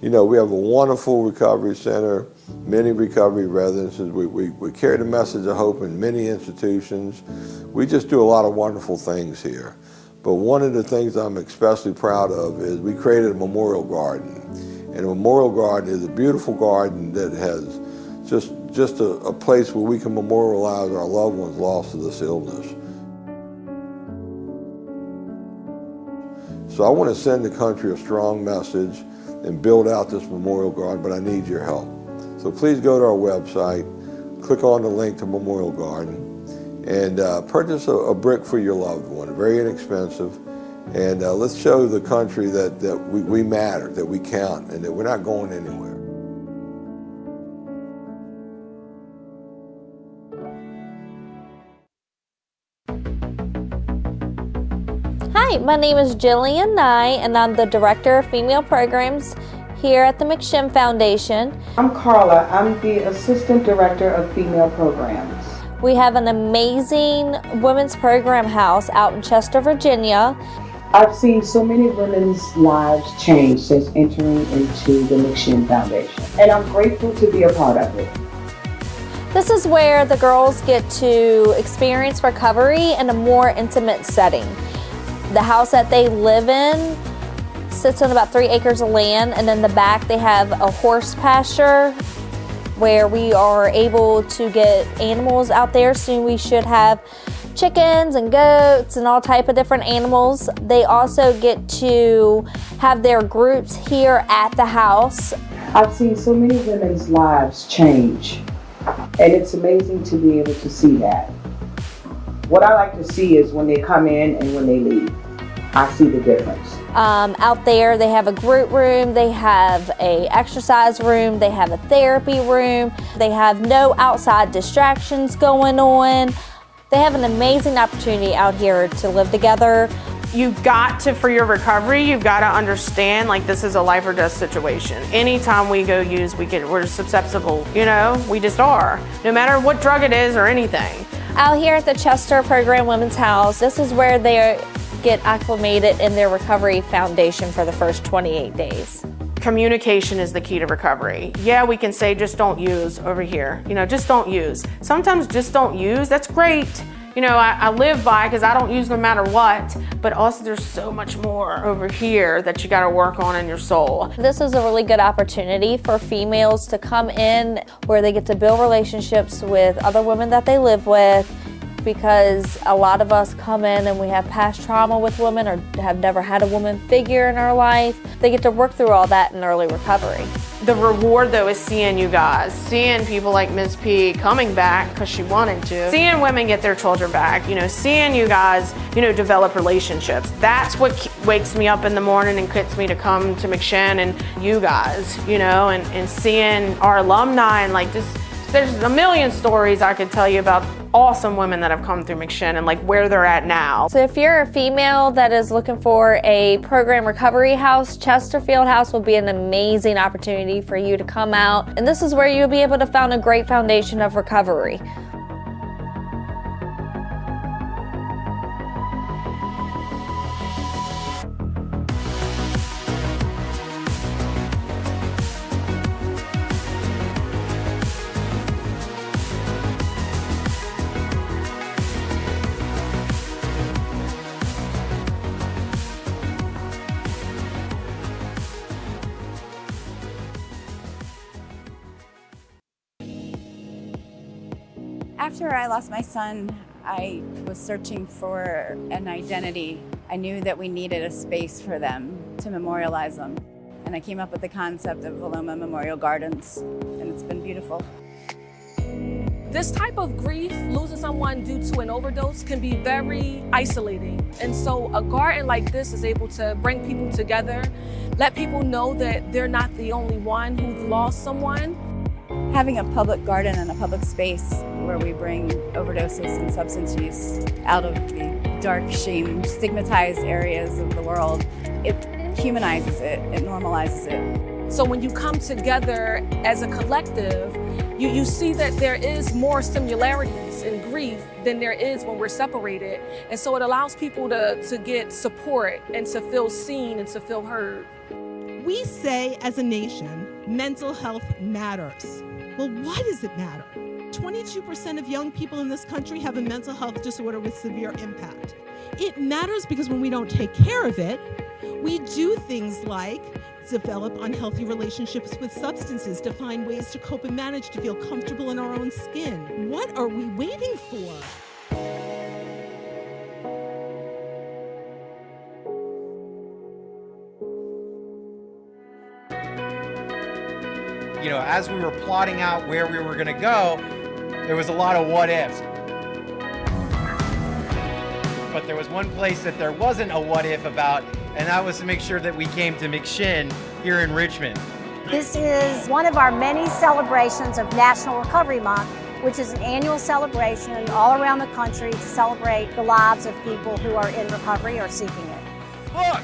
You know, we have a wonderful recovery center, many recovery residences. We, we, we carry the message of hope in many institutions. We just do a lot of wonderful things here. But one of the things I'm especially proud of is we created a memorial garden. And a memorial garden is a beautiful garden that has just, just a, a place where we can memorialize our loved ones lost to this illness. So I want to send the country a strong message and build out this memorial garden, but I need your help. So please go to our website, click on the link to Memorial Garden, and uh, purchase a, a, brick for your loved one, very inexpensive. And uh, let's show the country that, that we, we matter, that we count, and that we're not going anywhere. Hi, my name is Jillian Nye, and I'm the Director of Female Programs here at the McShin Foundation. I'm Carla. I'm the Assistant Director of Female Programs. We have an amazing women's program house out in Chester, Virginia. I've seen so many women's lives change since entering into the McShin Foundation, and I'm grateful to be a part of it. This is where the girls get to experience recovery in a more intimate setting. The house that they live in sits on about three acres of land, and in the back they have a horse pasture where we are able to get animals out there. Soon we should have chickens and goats and all type of different animals. They also get to have their groups here at the house. I've seen so many women's lives change, and it's amazing to be able to see that. What I like to see is when they come in and when they leave. I see the difference. Um, out there, they have a group room, they have a exercise room, they have a therapy room, they have no outside distractions going on. They have an amazing opportunity out here to live together. You've got to, for your recovery, you've got to understand like this is a life or death situation. Anytime we go use, we get, we're susceptible, you know, we just are. No matter what drug it is or anything. Out here at the Chester Program Women's House, this is where they get acclimated in their recovery foundation for the first 28 days. Communication is the key to recovery. Yeah, we can say just don't use over here. You know, just don't use. Sometimes just don't use, that's great. You know, I, I live by because I don't use no matter what, but also there's so much more over here that you got to work on in your soul. This is a really good opportunity for females to come in where they get to build relationships with other women that they live with because a lot of us come in and we have past trauma with women or have never had a woman figure in our life. They get to work through all that in early recovery. The reward though is seeing you guys, seeing people like Ms. P coming back because she wanted to, seeing women get their children back, you know, seeing you guys, you know, develop relationships. That's what wakes me up in the morning and gets me to come to McShin and you guys, you know, and, and seeing our alumni and like this, there's a million stories I could tell you about awesome women that have come through McShin and like where they're at now. So if you're a female that is looking for a program recovery house, Chesterfield House will be an amazing opportunity for you to come out. And this is where you'll be able to found a great foundation of recovery. After I lost my son, I was searching for an identity. I knew that we needed a space for them to memorialize them. And I came up with the concept of Valoma Memorial Gardens, and it's been beautiful. This type of grief, losing someone due to an overdose, can be very isolating. And so a garden like this is able to bring people together, let people know that they're not the only one who's lost someone. Having a public garden and a public space where we bring overdoses and substance use out of the dark, shame, stigmatized areas of the world, it humanizes it, it normalizes it. So when you come together as a collective, you, you see that there is more similarities in grief than there is when we're separated. And so it allows people to, to get support and to feel seen and to feel heard. We say as a nation, mental health matters. Well, why does it matter? 22% of young people in this country have a mental health disorder with severe impact. It matters because when we don't take care of it, we do things like develop unhealthy relationships with substances to find ways to cope and manage to feel comfortable in our own skin. What are we waiting for? You know, as we were plotting out where we were going to go, there was a lot of what ifs. But there was one place that there wasn't a what if about, and that was to make sure that we came to McShin here in Richmond. This is one of our many celebrations of National Recovery Month, which is an annual celebration all around the country to celebrate the lives of people who are in recovery or seeking it. Look,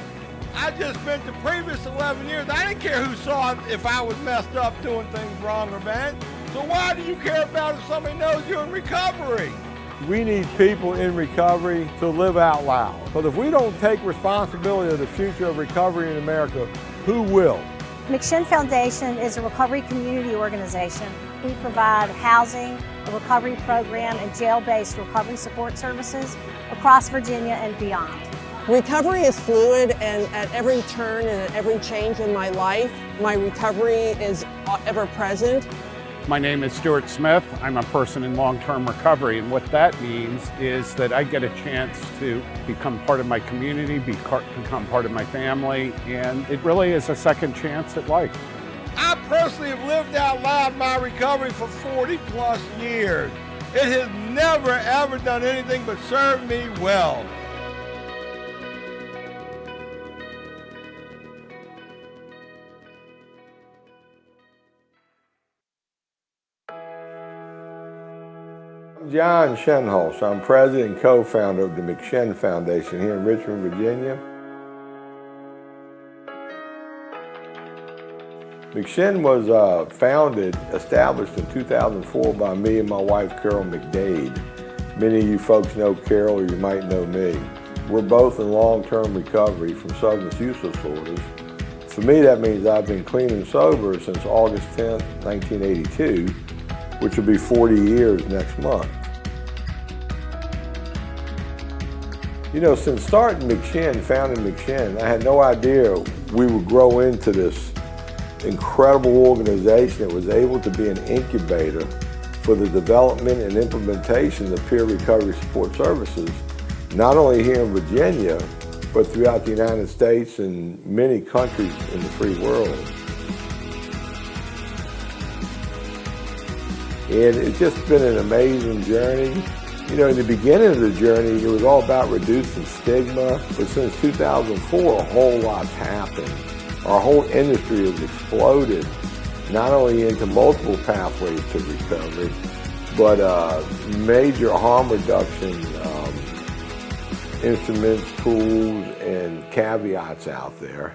I just spent the previous 11 years. I didn't care who saw if I was messed up doing things wrong or bad. So why do you care about if somebody knows you're in recovery? We need people in recovery to live out loud. Because if we don't take responsibility of the future of recovery in America, who will? McShin Foundation is a recovery community organization. We provide housing, a recovery program, and jail-based recovery support services across Virginia and beyond. Recovery is fluid, and at every turn and at every change in my life, my recovery is uh, ever present. My name is Stuart Smith. I'm a person in long-term recovery, and what that means is that I get a chance to become part of my community, become part of my family, and it really is a second chance at life. I personally have lived out loud my recovery for 40 plus years. It has never ever done anything but serve me well. John Shinholser. I'm president and co-founder of the McShin Foundation here in Richmond, Virginia. McShin was uh, founded, established in 2004 by me and my wife, Carol McDade. Many of you folks know Carol, or you might know me. We're both in long-term recovery from substance use disorders. For me, that means I've been clean and sober since August 10, 1982, which will be 40 years next month. You know, since starting McShin, founding McShin, I had no idea we would grow into this incredible organization that was able to be an incubator for the development and implementation of peer recovery support services, not only here in Virginia, but throughout the United States and many countries in the free world. And it's just been an amazing journey. You know, in the beginning of the journey, it was all about reducing stigma, but since 2004, a whole lot's happened. Our whole industry has exploded, not only into multiple pathways to recovery, but uh, major harm reduction um, instruments, tools, and caveats out there.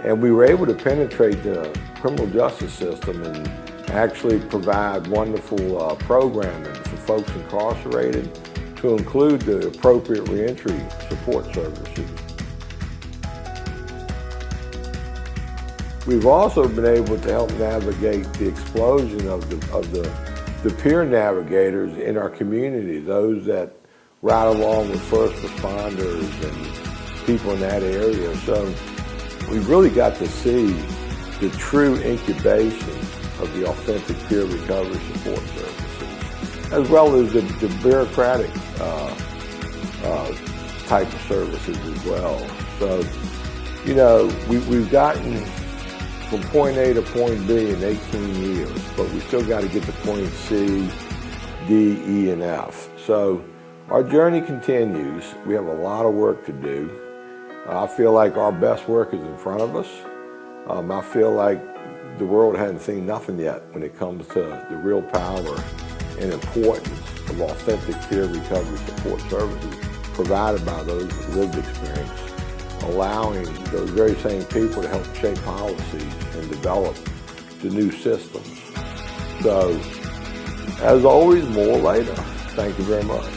And we were able to penetrate the criminal justice system and actually provide wonderful uh, programming for folks incarcerated to include the appropriate reentry support services. We've also been able to help navigate the explosion of the, of the, the peer navigators in our community, those that ride along with first responders and people in that area. So we've really got to see the true incubation of the authentic peer recovery support services, as well as the, the bureaucratic uh, uh, type of services as well. So, you know, we, we've gotten from point A to point B in 18 years, but we still got to get to point C, D, E, and F. So our journey continues. We have a lot of work to do. I feel like our best work is in front of us. Um, I feel like the world hadn't seen nothing yet when it comes to the real power and importance of authentic peer recovery support services provided by those with lived experience, allowing those very same people to help shape policies and develop the new systems. So, as always, more later. Thank you very much.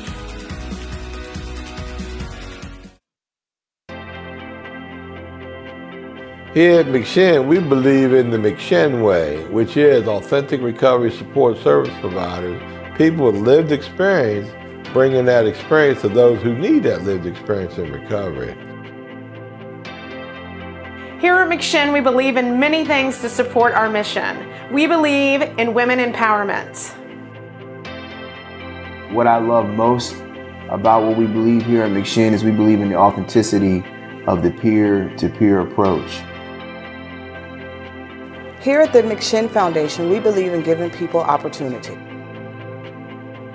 Here at McShin, we believe in the McShin way, which is authentic recovery support service providers, people with lived experience, bringing that experience to those who need that lived experience in recovery. Here at McShin, we believe in many things to support our mission. We believe in women empowerment. What I love most about what we believe here at McShin is we believe in the authenticity of the peer to peer approach. Here at the McShin Foundation, we believe in giving people opportunity.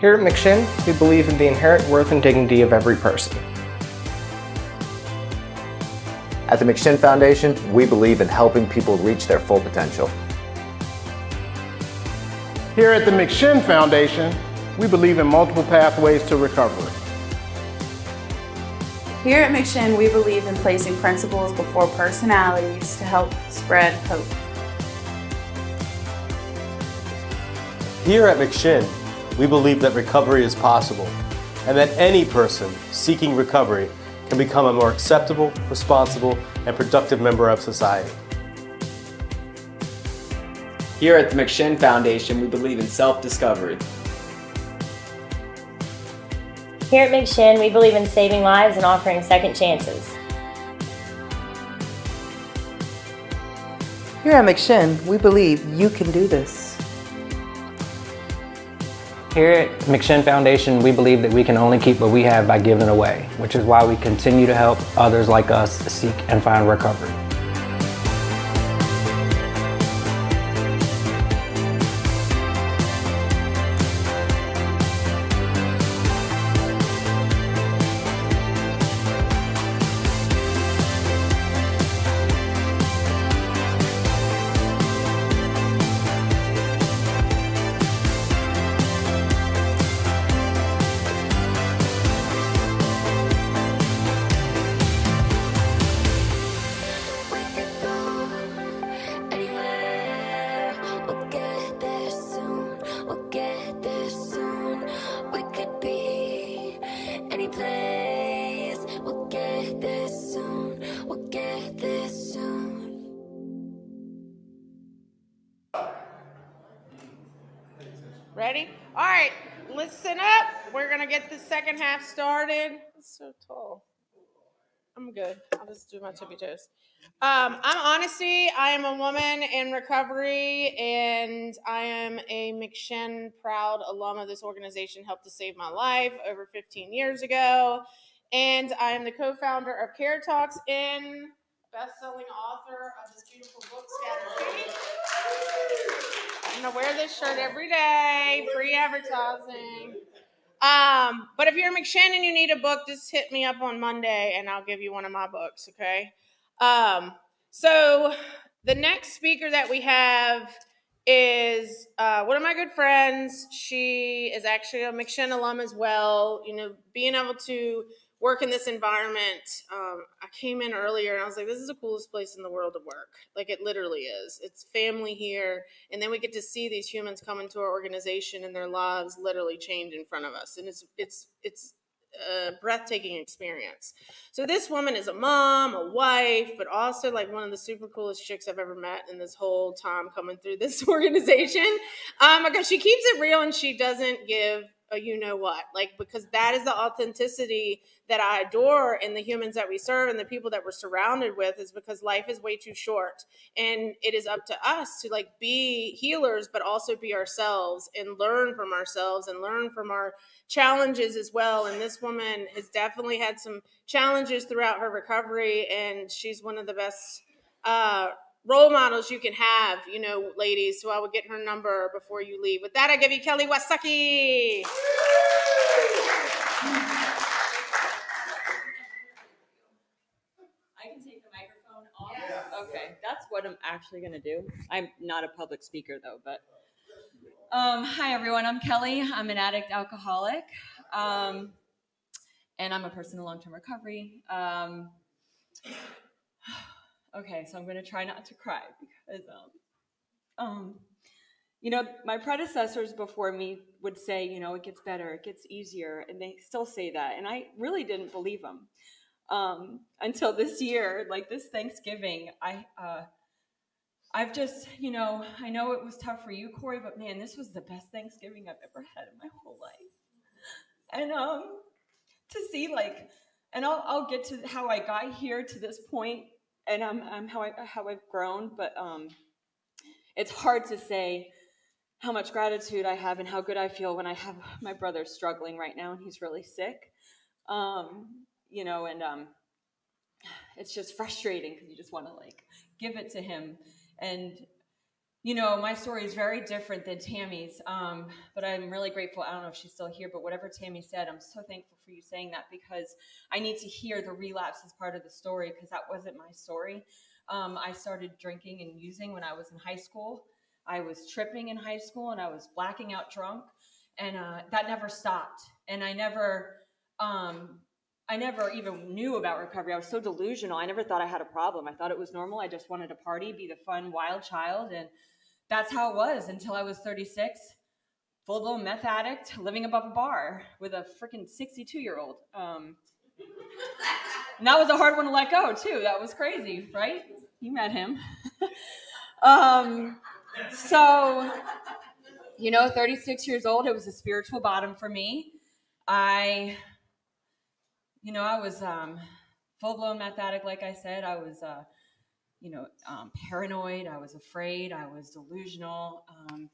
Here at McShin, we believe in the inherent worth and dignity of every person. At the McShin Foundation, we believe in helping people reach their full potential. Here at the McShin Foundation, we believe in multiple pathways to recovery. Here at McShin, we believe in placing principles before personalities to help spread hope. Here at McShin, we believe that recovery is possible and that any person seeking recovery can become a more acceptable, responsible, and productive member of society. Here at the McShin Foundation, we believe in self-discovery. Here at McShin, we believe in saving lives and offering second chances. Here at McShin, we believe you can do this. Here at McShin Foundation, we believe that we can only keep what we have by giving away, which is why we continue to help others like us seek and find recovery. Started. It's so tall. I'm good. I'll just do my tippy toes. Um, I'm Honesty. I am a woman in recovery, and I am a McShin proud alum of this organization. Helped to save my life over 15 years ago, and I am the co-founder of Care Talks and best-selling author of this beautiful book, Scattered. I'm gonna wear this shirt every day. Free advertising. Um, but if you're a McShannon, you need a book, just hit me up on Monday and I'll give you one of my books, okay? Um, so the next speaker that we have is uh, one of my good friends. She is actually a McShin alum as well. You know, being able to work in this environment, um, I came in earlier and I was like, this is the coolest place in the world to work. Like it literally is. It's family here. And then we get to see these humans come into our organization and their lives literally change in front of us. And it's, it's, it's, a breathtaking experience. So this woman is a mom, a wife, but also like one of the super coolest chicks I've ever met in this whole time coming through this organization. Um, because she keeps it real and she doesn't give a you know what, like because that is the authenticity that I adore in the humans that we serve and the people that we're surrounded with is because life is way too short. And it is up to us to like be healers but also be ourselves and learn from ourselves and learn from our challenges as well. And this woman has definitely had some challenges throughout her recovery and she's one of the best uh, role models you can have, you know, ladies. So I would get her number before you leave. With that, I give you Kelly Wysocki. I can take the microphone off. Okay, that's what I'm actually gonna do. I'm not a public speaker though, but um, hi everyone. I'm Kelly. I'm an addict alcoholic, um, and I'm a person in long-term recovery. Um, okay, so I'm gonna try not to cry because um, um, you know, my predecessors before me would say, you know, it gets better, it gets easier, and they still say that, and I really didn't believe them um, until this year, like this Thanksgiving. I uh, I've just, you know, I know it was tough for you, Corey, but man, this was the best Thanksgiving I've ever had in my whole life. And um, to see like, and I'll I'll get to how I got here to this point, and I'm, I'm how I how I've grown, but um, it's hard to say how much gratitude I have and how good I feel when I have my brother struggling right now and he's really sick. Um, you know, and um, it's just frustrating because you just want to like give it to him. And you know, my story is very different than Tammy's, um, but I'm really grateful. I don't know if she's still here, but whatever Tammy said, I'm so thankful for you saying that because I need to hear the relapse as part of the story because that wasn't my story. Um, I started drinking and using when I was in high school. I was tripping in high school and I was blacking out drunk, and uh, that never stopped. And I never, um, I never even knew about recovery. I was so delusional. I never thought I had a problem. I thought it was normal. I just wanted to party, be the fun, wild child, and that's how it was until I was 36, full blown meth addict, living above a bar with a freaking 62 year old. Um, and that was a hard one to let go too. That was crazy, right? You met him. um, so, you know, 36 years old, it was a spiritual bottom for me. I, you know, I was um, full blown meth addict, like I said. I was, uh, you know, um, paranoid. I was afraid. I was delusional. Um,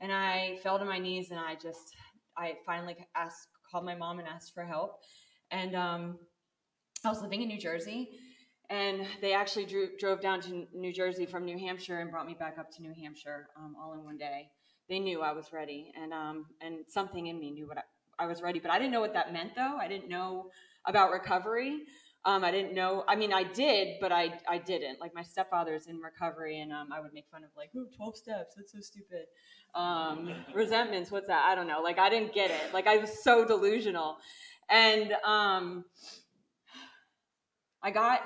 and I fell to my knees and I just, I finally asked, called my mom and asked for help. And um, I was living in New Jersey and they actually drew, drove down to New Jersey from New Hampshire and brought me back up to New Hampshire um, all in one day. They knew I was ready, and um, and something in me knew what I, I, was ready, but I didn't know what that meant though. I didn't know about recovery. Um, I didn't know. I mean, I did, but I I didn't. Like my stepfather's in recovery, and um, I would make fun of like, "Ooh, 12 steps. That's so stupid." Um, resentments. What's that? I don't know. Like I didn't get it. Like I was so delusional, and um, I got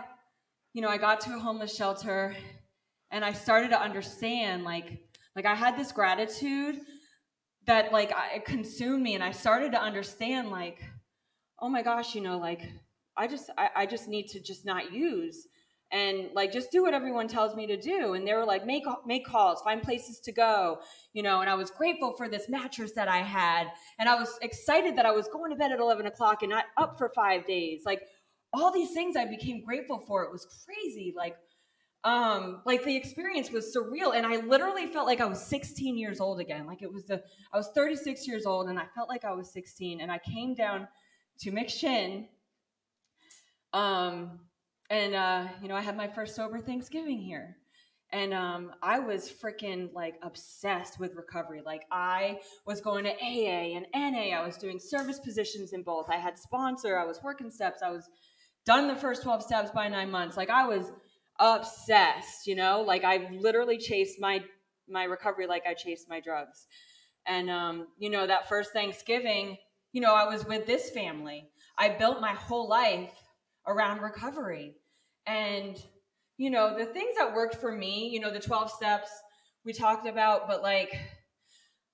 you know, I got to a homeless shelter and I started to understand like like I had this gratitude that like it consumed me and I started to understand like oh my gosh, you know, like I just I, I just need to just not use and like just do what everyone tells me to do and they were like make make calls find places to go you know and i was grateful for this mattress that i had and i was excited that i was going to bed at 11 o'clock and not up for five days like all these things I became grateful for. It was crazy. Like, um, like the experience was surreal. And I literally felt like I was 16 years old again. Like it was the, I was 36 years old and I felt like I was 16. And I came down to McShin. Um, and, uh, you know, I had my first sober Thanksgiving here. And um, I was freaking like obsessed with recovery. Like I was going to AA and NA. I was doing service positions in both. I had sponsor. I was working steps. I was done the first 12 steps by nine months. Like I was obsessed, you know, like I literally chased my, my recovery like I chased my drugs. And, um, you know, that first Thanksgiving, you know, I was with this family. I built my whole life around recovery. And, you know, the things that worked for me, you know, the 12 steps we talked about, but like,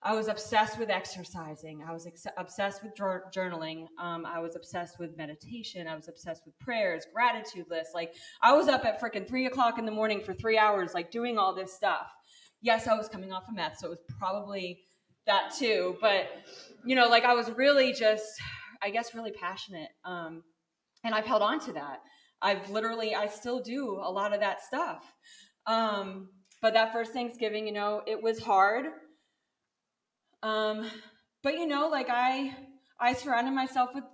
I was obsessed with exercising. I was ex- obsessed with journaling. Um, I was obsessed with meditation. I was obsessed with prayers, gratitude lists. Like I was up at freaking three o'clock in the morning for three hours, like doing all this stuff. Yes, I was coming off of meth, so it was probably that too. But you know, like I was really just, I guess, really passionate. Um, and I've held on to that. I've literally, I still do a lot of that stuff. Um, but that first Thanksgiving, you know, it was hard um, but you know, like I, I surrounded myself with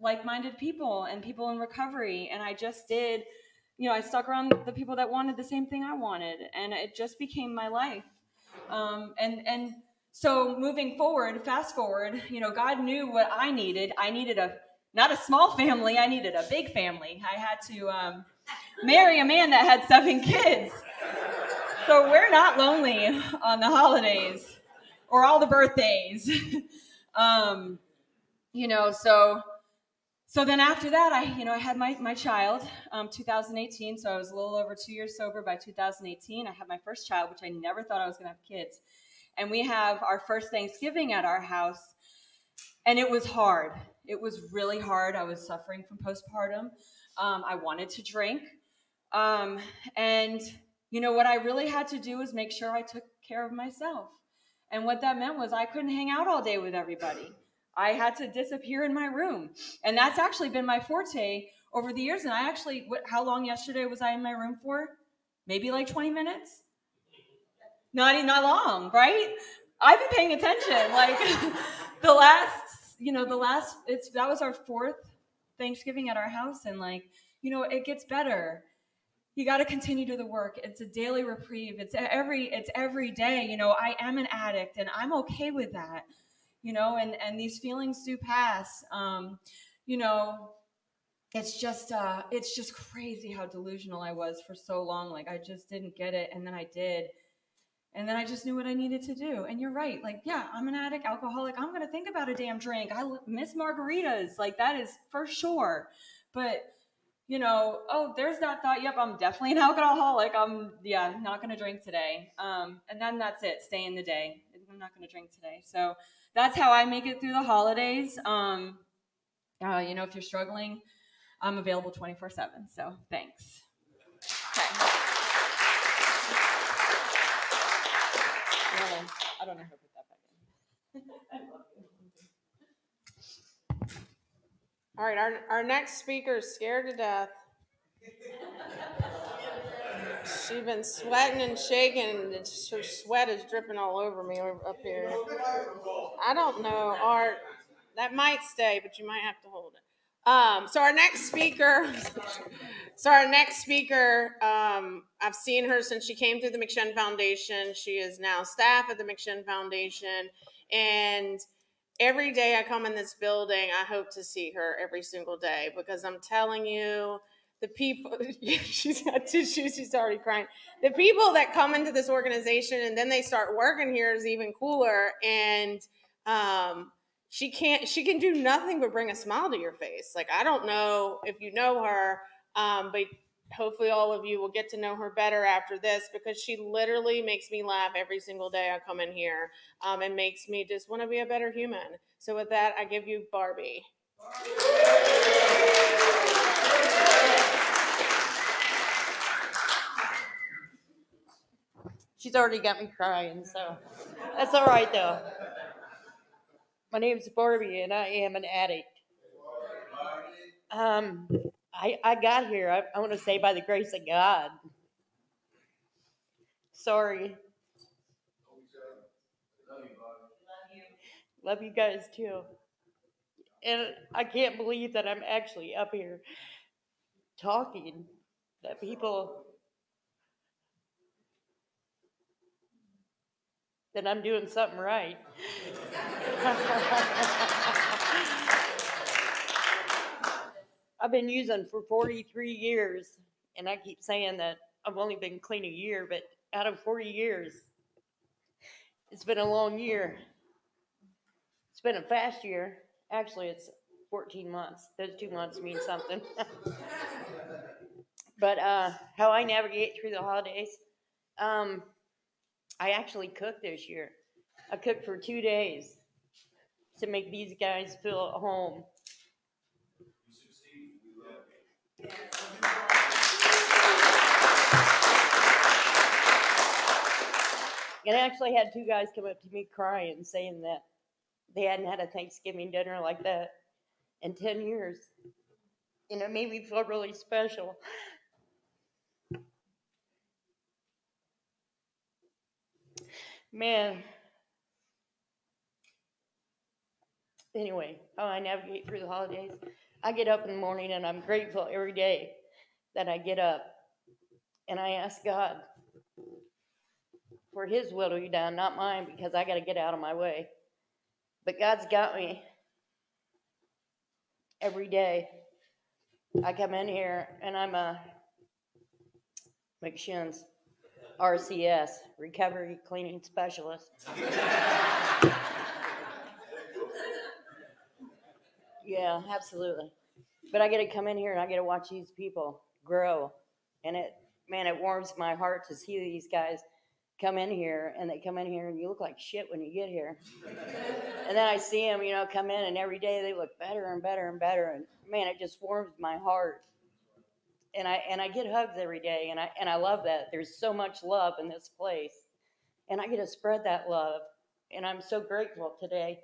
like-minded people and people in recovery, and I just did. You know, I stuck around the people that wanted the same thing I wanted, and it just became my life. Um, and and so moving forward, fast forward, you know, God knew what I needed. I needed a not a small family. I needed a big family. I had to um, marry a man that had seven kids. So we're not lonely on the holidays or all the birthdays. um, you know, so so then after that, I you know I had my my child, um, 2018. So I was a little over two years sober by 2018. I had my first child, which I never thought I was gonna have kids. and we have our first Thanksgiving at our house, and it was hard. It was really hard. I was suffering from postpartum. Um, I wanted to drink, um, and you know what I really had to do was make sure I took care of myself. And what that meant was I couldn't hang out all day with everybody. I had to disappear in my room. And that's actually been my forte over the years. And I actually, what, how long yesterday was I in my room for? Maybe like 20 minutes? Not, not long, right? I've been paying attention. Like the last, you know, the last, it's, that was our fourth Thanksgiving at our house. And like, you know, it gets better. You got to continue to the work. It's a daily reprieve. It's every it's every day. You know i am an addict and i'm okay with that you know and and these feelings do pass. Um you know it's just uh it's just crazy how delusional i was for so long. Like i just didn't get it and then i did and then i just knew what i needed to do and you're right like yeah i'm an addict alcoholic i'm gonna think about a damn drink I miss margaritas like that is for sure but you know, oh, there's that thought. Yep, I'm definitely an alcoholic. I'm, yeah, not going to drink today. Um, and then that's it. Stay in the day. I'm not going to drink today. So that's how I make it through the holidays. Um, uh, you know, if you're struggling, I'm available 24 7. So thanks. Okay. Really, I don't know how to put that back in. All right, our, our next speaker is scared to death. She's been sweating and shaking, it's, her sweat is dripping all over me up here. I don't know, Art. That might stay, but you might have to hold it. Um, so our next speaker, so our next speaker, um, I've seen her since she came through the McShin Foundation. She is now staff at the McShin Foundation, and every day I come in this building, I hope to see her every single day because I'm telling you, the people, she's got tissues, she's already crying. The people that come into this organization and then they start working here is even cooler. And um, she can't, she can do nothing but bring a smile to your face. Like, I don't know if you know her, um, but hopefully all of you will get to know her better after this because she literally makes me laugh every single day I come in here um, and makes me just want to be a better human. So with that, I give you Barbie. She's already got me crying, so that's all right though. My name is Barbie, and I am an addict. Um, I I got here. I, I want to say by the grace of God. Sorry. Love you guys too. And I can't believe that I'm actually up here talking. That people that I'm doing something right. I've been using for 43 years, and I keep saying that I've only been clean a year, but out of 40 years, it's been a long year. It's been a fast year. Actually, it's 14 months. Those two months mean something. but uh, how I navigate through the holidays, um, I actually cooked this year. I cooked for two days to make these guys feel at home. And I actually had two guys come up to me crying, saying that they hadn't had a Thanksgiving dinner like that in 10 years. And it made me feel really special. Man. Anyway, how I navigate through the holidays. I get up in the morning and I'm grateful every day that I get up. And I ask God for His will to be done, not mine, because I got to get out of my way. But God's got me every day. I come in here and I'm a McShin's RCS, Recovery Cleaning Specialist. yeah, absolutely. But I get to come in here and I get to watch these people grow. And it, man, it warms my heart to see these guys come in here and they come in here and you look like shit when you get here. and then I see them, you know, come in and every day they look better and better and better. And man, it just warms my heart. And I and I get hugs every day and I and I love that. There's so much love in this place. And I get to spread that love. And I'm so grateful today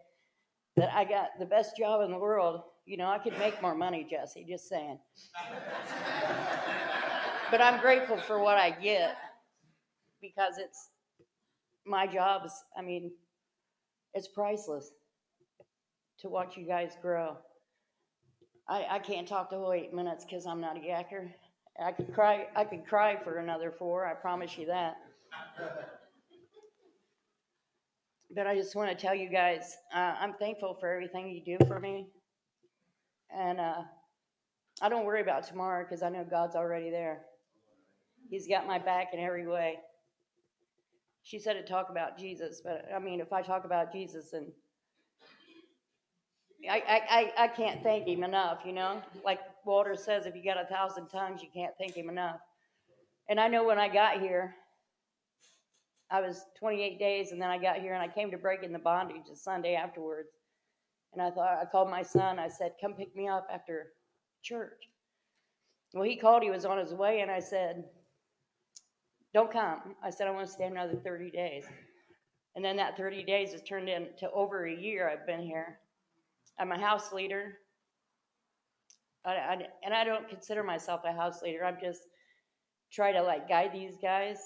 that I got the best job in the world. You know, I could make more money, Jesse, just saying. but I'm grateful for what I get because it's my job is, I mean, it's priceless to watch you guys grow. I, I can't talk the whole eight minutes because I'm not a yacker. I could cry. I could cry for another four. I promise you that. But I just want to tell you guys, uh, I'm thankful for everything you do for me, and uh, I don't worry about tomorrow because I know God's already there. He's got my back in every way. She said to talk about Jesus, but I mean, if I talk about Jesus, and I, I, I, can't thank him enough, you know? Like Walter says, if you got a thousand tongues, you can't thank him enough. And I know when I got here, I was 28 days, and then I got here and I came to breaking the bondage the Sunday afterwards. And I thought, I called my son. I said, Come pick me up after church. Well, he called, he was on his way, and I said, Don't come. I said, I want to stay another 30 days. And then that 30 days has turned into over a year I've been here. I'm a house leader. I, I, and I don't consider myself a house leader. I'm just try to like guide these guys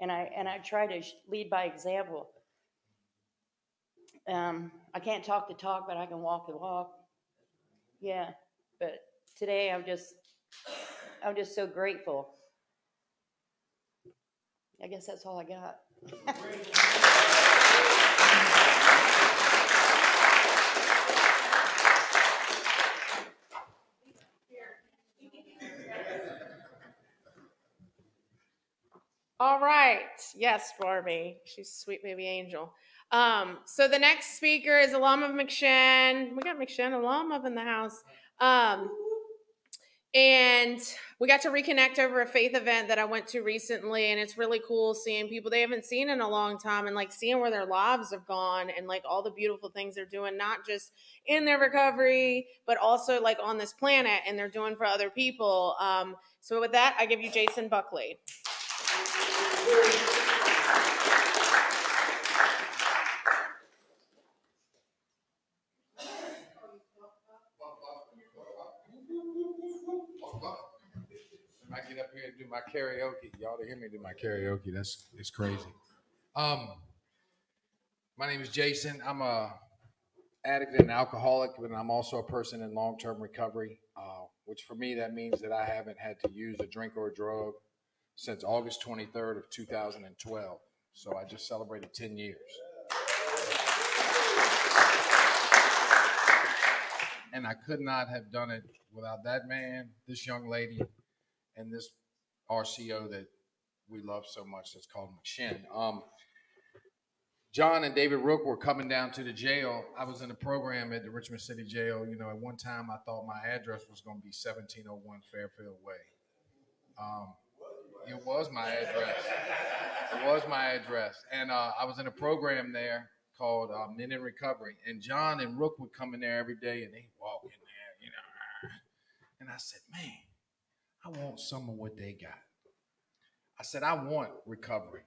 and I and I try to lead by example. Um, I can't talk the talk, but I can walk the walk. Yeah, but today I'm just I'm just so grateful. I guess that's all I got. All right. Yes, Barbie. She's a sweet baby angel. Um, so the next speaker is alum of McShin. We got McShin alum up in the house. Um, and we got to reconnect over a faith event that I went to recently, and it's really cool seeing people they haven't seen in a long time and like seeing where their lives have gone and like all the beautiful things they're doing, not just in their recovery, but also like on this planet and they're doing for other people. Um, so with that, I give you Jason Buckley. I get up here and do my karaoke. Y'all to hear me do my karaoke. That's it's crazy. Um, my name is Jason. I'm a addict and alcoholic, but I'm also a person in long-term recovery. Uh, which for me that means that I haven't had to use a drink or a drug since August 23rd of 2012. So I just celebrated 10 years. And I could not have done it without that man, this young lady, and this RCO that we love so much that's called McShin. Um, John and David Rook were coming down to the jail. I was in a program at the Richmond City Jail. You know, at one time I thought my address was going to be 1701 Fairfield Way. Um, it was my address. It was my address. And uh, I was in a program there called uh, Men in Recovery. And John and Rook would come in there every day and they walk in there, you know. And I said, man, I want some of what they got. I said, I want recovery.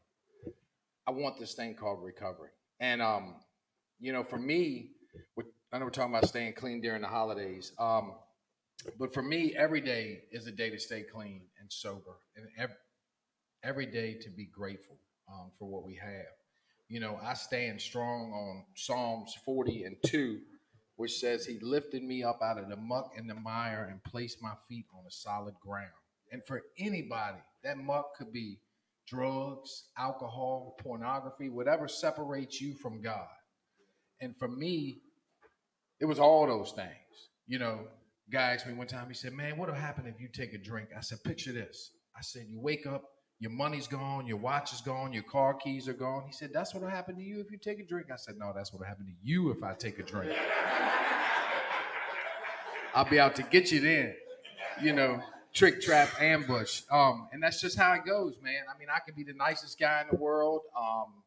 I want this thing called recovery. And, um, you know, for me, I know we're talking about staying clean during the holidays. Um, but for me, every day is a day to stay clean and sober, and every, every day to be grateful um, for what we have. You know, I stand strong on Psalms 40 and 2, which says, He lifted me up out of the muck and the mire and placed my feet on a solid ground. And for anybody, that muck could be drugs, alcohol, pornography, whatever separates you from God. And for me, it was all those things. You know, guy asked me one time, he said, Man, what'll happen if you take a drink? I said, Picture this. I said, You wake up, your money's gone, your watch is gone, your car keys are gone. He said, That's what'll happen to you if you take a drink. I said, No, that's what'll happen to you if I take a drink. I'll be out to get you then, you know. trick, trap, ambush. Um, and that's just how it goes, man. I mean, I can be the nicest guy in the world, um,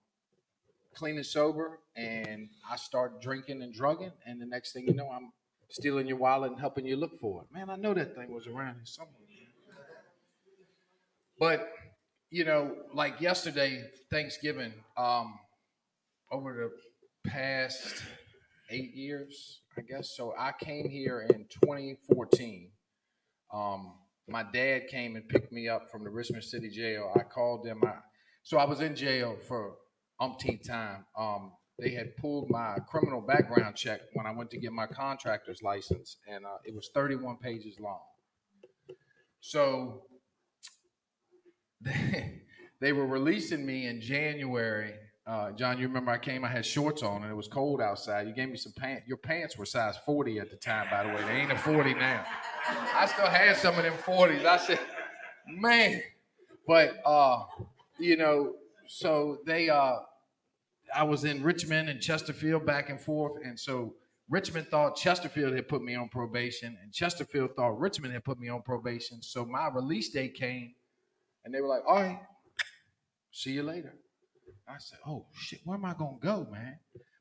clean and sober, and I start drinking and drugging, and the next thing you know, I'm stealing your wallet and helping you look for it. Man, I know that thing was around here somewhere. But you know, like yesterday, Thanksgiving, um, over the past eight years, I guess. So I came here in 2014. Um, my dad came and picked me up from the Richmond City Jail. I called them. I, so I was in jail for umpteenth time. Um, they had pulled my criminal background check when I went to get my contractor's license, and uh, it was 31 pages long. So they, they were releasing me in January. Uh, John, you remember I came, I had shorts on, and it was cold outside. You gave me some pants. Your pants were size 40 at the time, by the way. They ain't a 40 now. I still had some of them 40s. I said, man. But, uh, you know, so they, uh, I was in Richmond and Chesterfield back and forth. And so Richmond thought Chesterfield had put me on probation, and Chesterfield thought Richmond had put me on probation. So my release date came, and they were like, all right, see you later. I said, oh shit, where am I gonna go, man?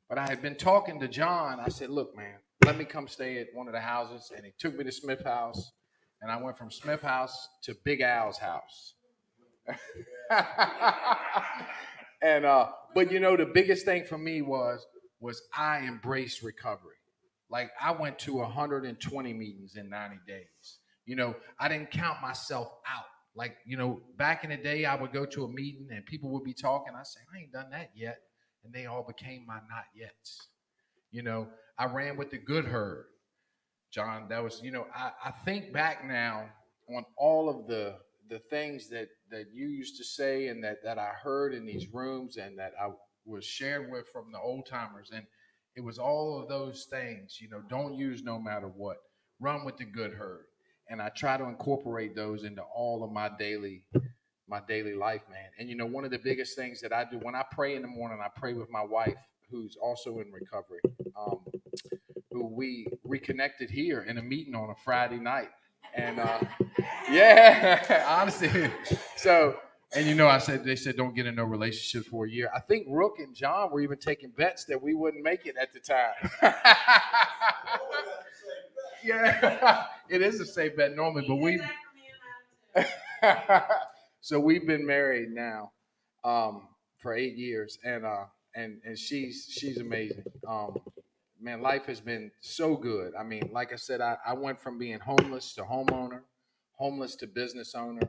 But I had been talking to John. I said, look, man, let me come stay at one of the houses. And he took me to Smith House. And I went from Smith House to Big Al's house. and uh, but you know, the biggest thing for me was was I embraced recovery. Like I went to 120 meetings in 90 days. You know, I didn't count myself out. Like, you know, back in the day, I would go to a meeting and people would be talking. I say, I ain't done that yet. And they all became my not yets. You know, I ran with the good herd. John, that was, you know, I, I think back now on all of the the things that that you used to say and that that I heard in these rooms and that I was shared with from the old timers. And it was all of those things, you know, don't use no matter what. Run with the good herd and I try to incorporate those into all of my daily my daily life, man. And you know, one of the biggest things that I do when I pray in the morning, I pray with my wife, who's also in recovery, um, who we reconnected here in a meeting on a Friday night, and uh, yeah, honestly, so. And you know, I said they said don't get in no relationship for a year. I think Rook and John were even taking bets that we wouldn't make it at the time. yeah, it is a safe bet normally, but we. so we've been married now um, for eight years, and uh, and and she's she's amazing. Um, man, life has been so good. I mean, like I said, I, I went from being homeless to homeowner, homeless to business owner.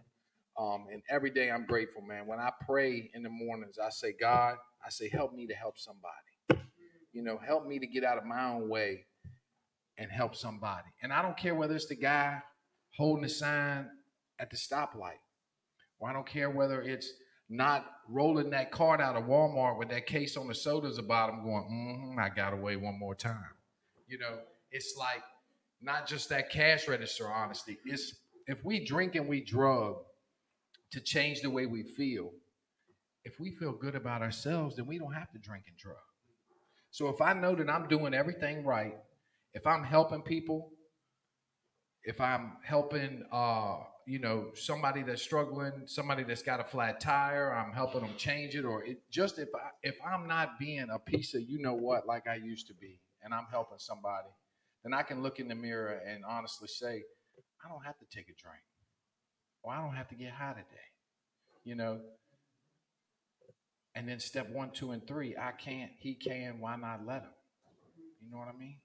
Um, and every day I'm grateful, man. When I pray in the mornings, I say, God, I say, help me to help somebody. You know, help me to get out of my own way and help somebody. And I don't care whether it's the guy holding the sign at the stoplight, or I don't care whether it's not rolling that cart out of Walmart with that case on the sodas about him going, mm-hmm, I got away one more time. You know, it's like not just that cash register honesty. It's if we drink and we drug to change the way we feel, if we feel good about ourselves, then we don't have to drink and drug. So if I know that I'm doing everything right if I'm helping people, if I'm helping, uh, you know, somebody that's struggling, somebody that's got a flat tire, I'm helping them change it, or it, just if I, if I'm not being a piece of you know what like I used to be, and I'm helping somebody, then I can look in the mirror and honestly say, I don't have to take a drink, or I don't have to get high today, you know. And then step one, two, and three, I can't, he can, why not let him? You know what I mean?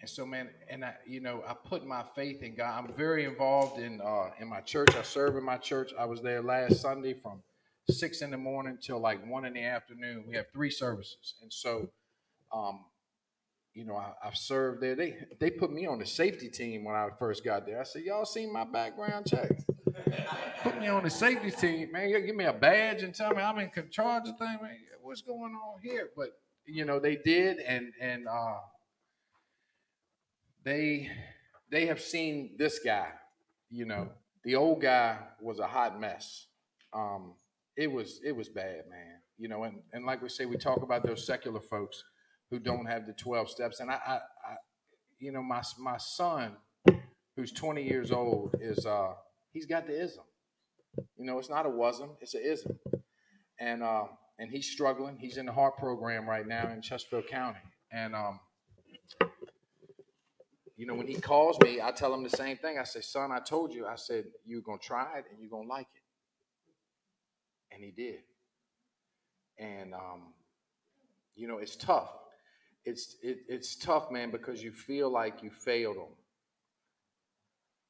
And so, man, and I, you know, I put my faith in God. I'm very involved in uh, in my church. I serve in my church. I was there last Sunday from six in the morning till like one in the afternoon. We have three services, and so, um, you know, I, have served there. They they put me on the safety team when I first got there. I said, "Y'all seen my background check? put me on the safety team, man. Give me a badge and tell me I'm in charge of things. Man, what's going on here?" But you know, they did, and and uh, they they have seen this guy. You know, the old guy was a hot mess. Um, it was it was bad, man. You know, and, and like we say, we talk about those secular folks who don't have the twelve steps. And I, I, I you know, my my son, who's 20 years old, is uh, he's got the ism. You know, it's not a wasm, it's an ism. And uh, and he's struggling. He's in the heart program right now in Chesterfield County. And um, you know, when he calls me, I tell him the same thing. I say, son, I told you, I said, you're gonna try it and you're gonna like it. And he did. And um, you know, it's tough. It's it, it's tough, man, because you feel like you failed him.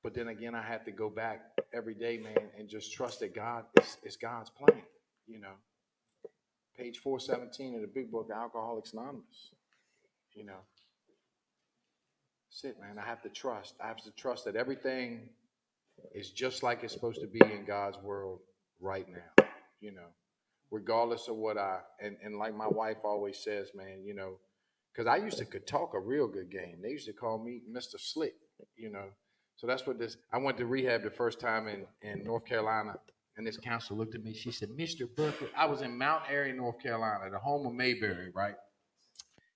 But then again, I have to go back every day, man, and just trust that God is, is God's plan. You know, page four seventeen of the Big Book, Alcoholics Anonymous. You know, that's it, man. I have to trust. I have to trust that everything is just like it's supposed to be in God's world right now. You know, regardless of what I and and like my wife always says, man. You know, because I used to could talk a real good game. They used to call me Mister Slick. You know. So that's what this. I went to rehab the first time in, in North Carolina, and this counselor looked at me. She said, "Mr. Buckley," I was in Mount Airy, North Carolina, the home of Mayberry, right?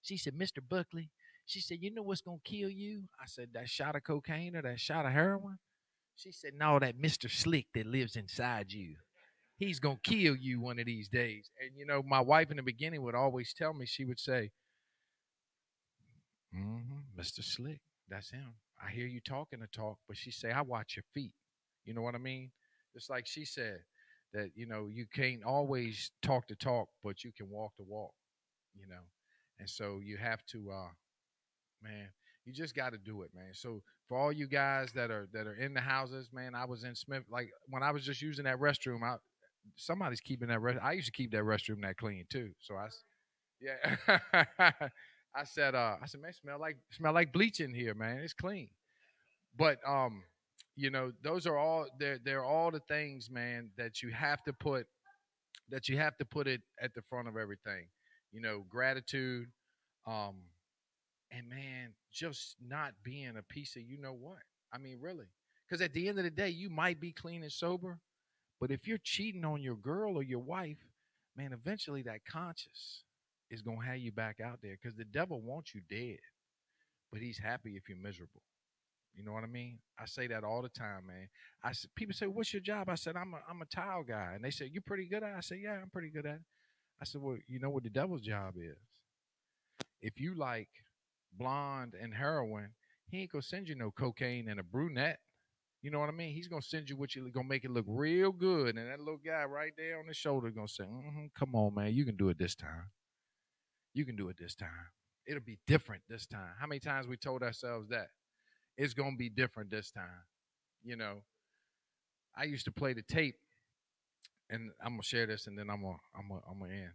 She said, "Mr. Buckley," she said, "You know what's gonna kill you?" I said, "That shot of cocaine or that shot of heroin." She said, "No, that Mr. Slick that lives inside you. He's gonna kill you one of these days." And you know, my wife in the beginning would always tell me, she would say, mm-hmm, "Mr. Slick, that's him." I hear you talking the talk, but she say, I watch your feet. You know what I mean? Just like she said, that, you know, you can't always talk the talk, but you can walk the walk, you know? And so you have to, uh, man, you just got to do it, man. So for all you guys that are, that are in the houses, man, I was in Smith, like when I was just using that restroom, I, somebody's keeping that rest. I used to keep that restroom that clean too. So I, yeah. I said, uh, I said, man, smell like smell like bleach in here, man. It's clean. But um, you know, those are all they're they're all the things, man, that you have to put that you have to put it at the front of everything. You know, gratitude, um, and man, just not being a piece of you know what. I mean, really. Because at the end of the day, you might be clean and sober, but if you're cheating on your girl or your wife, man, eventually that conscience is going to have you back out there because the devil wants you dead, but he's happy if you're miserable. You know what I mean? I say that all the time, man. I people say, "What's your job?" I said, "I'm a I'm a tile guy," and they said, "You're pretty good at." it? I said, "Yeah, I'm pretty good at it." I said, "Well, you know what the devil's job is? If you like blonde and heroin, he ain't gonna send you no cocaine and a brunette. You know what I mean? He's gonna send you what you gonna make it look real good, and that little guy right there on the shoulder gonna say, mm-hmm, "Come on, man, you can do it this time." You can do it this time. It'll be different this time. How many times we told ourselves that? It's to be different this time. You know, I used to play the tape, and I'm gonna share this, and then I'm gonna I'm gonna I'm gonna end.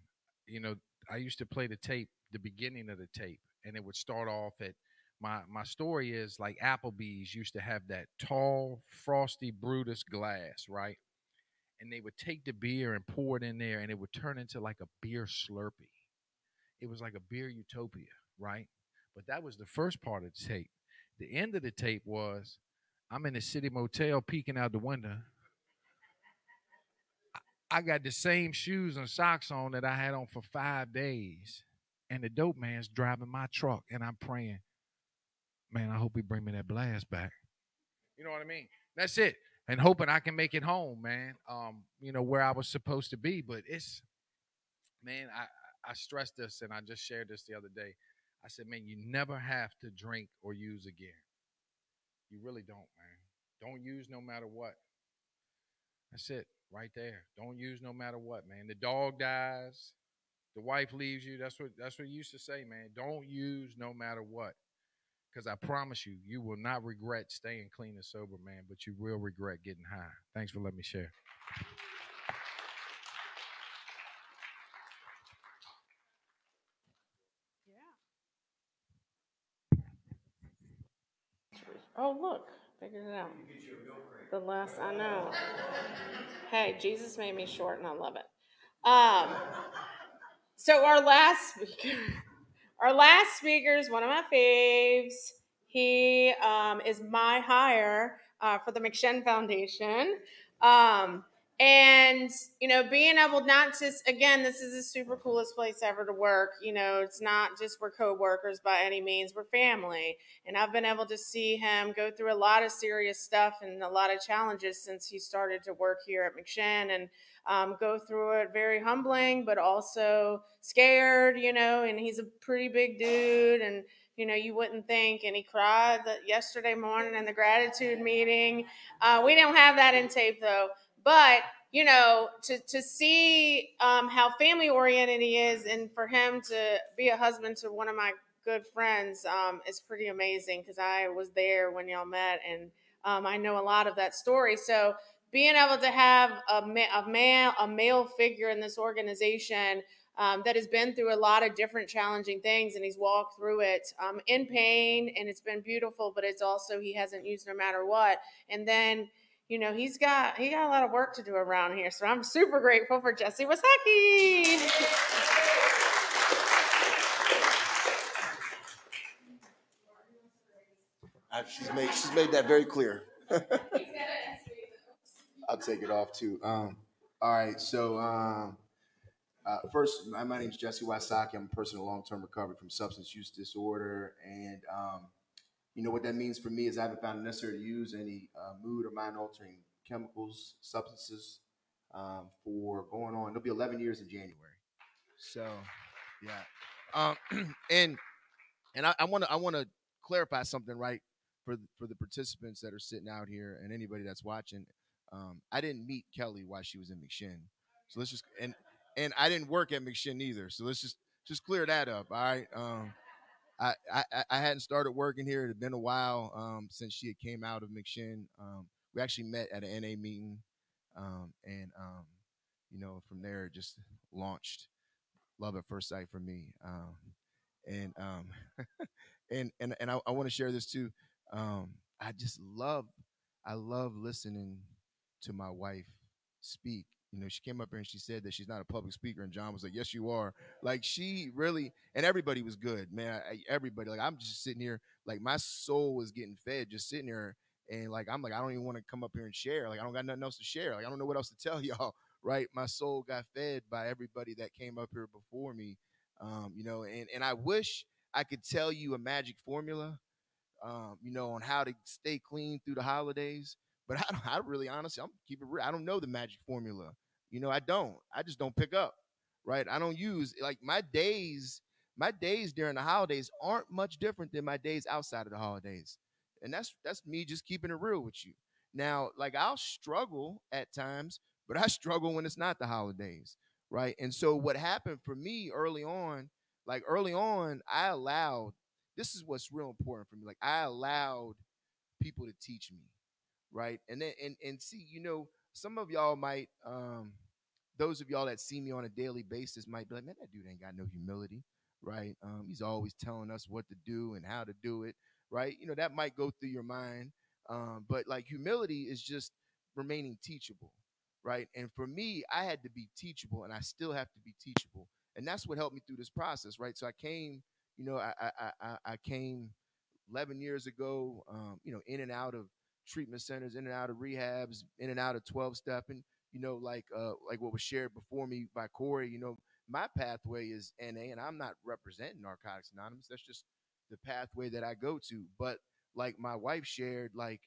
You know, I used to play the tape, the beginning of the tape, and it would start off at my my story is like Applebee's used to have that tall, frosty Brutus glass, right? And they would take the beer and pour it in there, and it would turn into like a beer Slurpee it was like a beer utopia, right? But that was the first part of the tape. The end of the tape was I'm in a city motel peeking out the window. I got the same shoes and socks on that I had on for five days. And the dope man's driving my truck, and I'm praying, man, I hope he bring me that blast back. You know what I mean? That's it. And hoping I can make it home, man. Um, you know, where I was supposed to be. But it's man, I, I stressed this and I just shared this the other day. I said, man, you never have to drink or use again. You really don't, man. Don't use no matter what. That's it, right there. Don't use no matter what, man. The dog dies, the wife leaves you. That's what that's what you used to say, man. Don't use no matter what. Because I promise you, you will not regret staying clean and sober, man, but you will regret getting high. Thanks for letting me share. Oh, look, figured it out. The less I know. Hey, Jesus made me short and I love it. Um, so our last speaker, our last speaker is one of my faves. He um, is my hire uh, for the McShin Foundation. Um, and you know being able not to again this is the super coolest place ever to work you know it's not just we're co-workers by any means we're family and i've been able to see him go through a lot of serious stuff and a lot of challenges since he started to work here at mcshin and um, go through it very humbling but also scared you know and he's a pretty big dude and you know you wouldn't think and he cried yesterday morning in the gratitude meeting. Uh, we don't have that in tape though. But you know to to see um, how family oriented he is and for him to be a husband to one of my good friends um, is pretty amazing because i was there when y'all met and um, i know a lot of that story. So being able to have a, a male a male figure in this organization um, that has been through a lot of different challenging things and he's walked through it um, in pain and it's been beautiful but it's also he hasn't used no matter what and then you know he's got he got a lot of work to do around here so i'm super grateful for jesse Wysocki Uh, she's made she's made that very clear. I'll take it off too. Um, all right, so um, uh, first, my, my name is Jesse Wysocki. I'm a person in long-term recovery from substance use disorder, and um, you know what that means for me is I haven't found it necessary to use any uh, mood or mind-altering chemicals, substances um, for going on. It'll be 11 years in January. So, yeah, um, and and I want to I want to clarify something right for for the participants that are sitting out here and anybody that's watching. Um, I didn't meet Kelly while she was in McShin, so let's just and and I didn't work at McShin either. So let's just just clear that up. All right. Um, I, I I hadn't started working here. It had been a while um, since she had came out of McShin. Um, we actually met at an NA meeting, um, and um, you know from there it just launched love at first sight for me. Um, and um, and and and I, I want to share this too. I just love I love listening to my wife speak. You know, she came up here and she said that she's not a public speaker, and John was like, "Yes, you are." Like she really, and everybody was good, man. I, everybody, like I'm just sitting here, like my soul was getting fed, just sitting here, and like I'm like I don't even want to come up here and share. Like I don't got nothing else to share. Like I don't know what else to tell y'all. Right, my soul got fed by everybody that came up here before me. Um, you know, and and I wish I could tell you a magic formula, um, you know, on how to stay clean through the holidays. But I, don't, I really, honestly, I'm keep it real. I don't know the magic formula. You know, I don't. I just don't pick up. Right. I don't use like my days. My days during the holidays aren't much different than my days outside of the holidays, and that's that's me just keeping it real with you. Now, like I'll struggle at times, but I struggle when it's not the holidays, right? And so what happened for me early on, like early on, I allowed this is what's real important for me. Like I allowed people to teach me, right? And then and and see, you know, some of y'all might um those of y'all that see me on a daily basis might be like, man, that dude ain't got no humility, right? Um, he's always telling us what to do and how to do it, right? You know, that might go through your mind. Um, but like humility is just remaining teachable, right? And for me, I had to be teachable and I still have to be teachable. And that's what helped me through this process, right? So I came, you know, I I I, I came 11 years ago, um, you know, in and out of treatment centers, in and out of rehabs, in and out of 12 step. And, you know, like uh like what was shared before me by Corey, you know, my pathway is NA and I'm not representing Narcotics Anonymous. That's just the pathway that I go to. But like my wife shared, like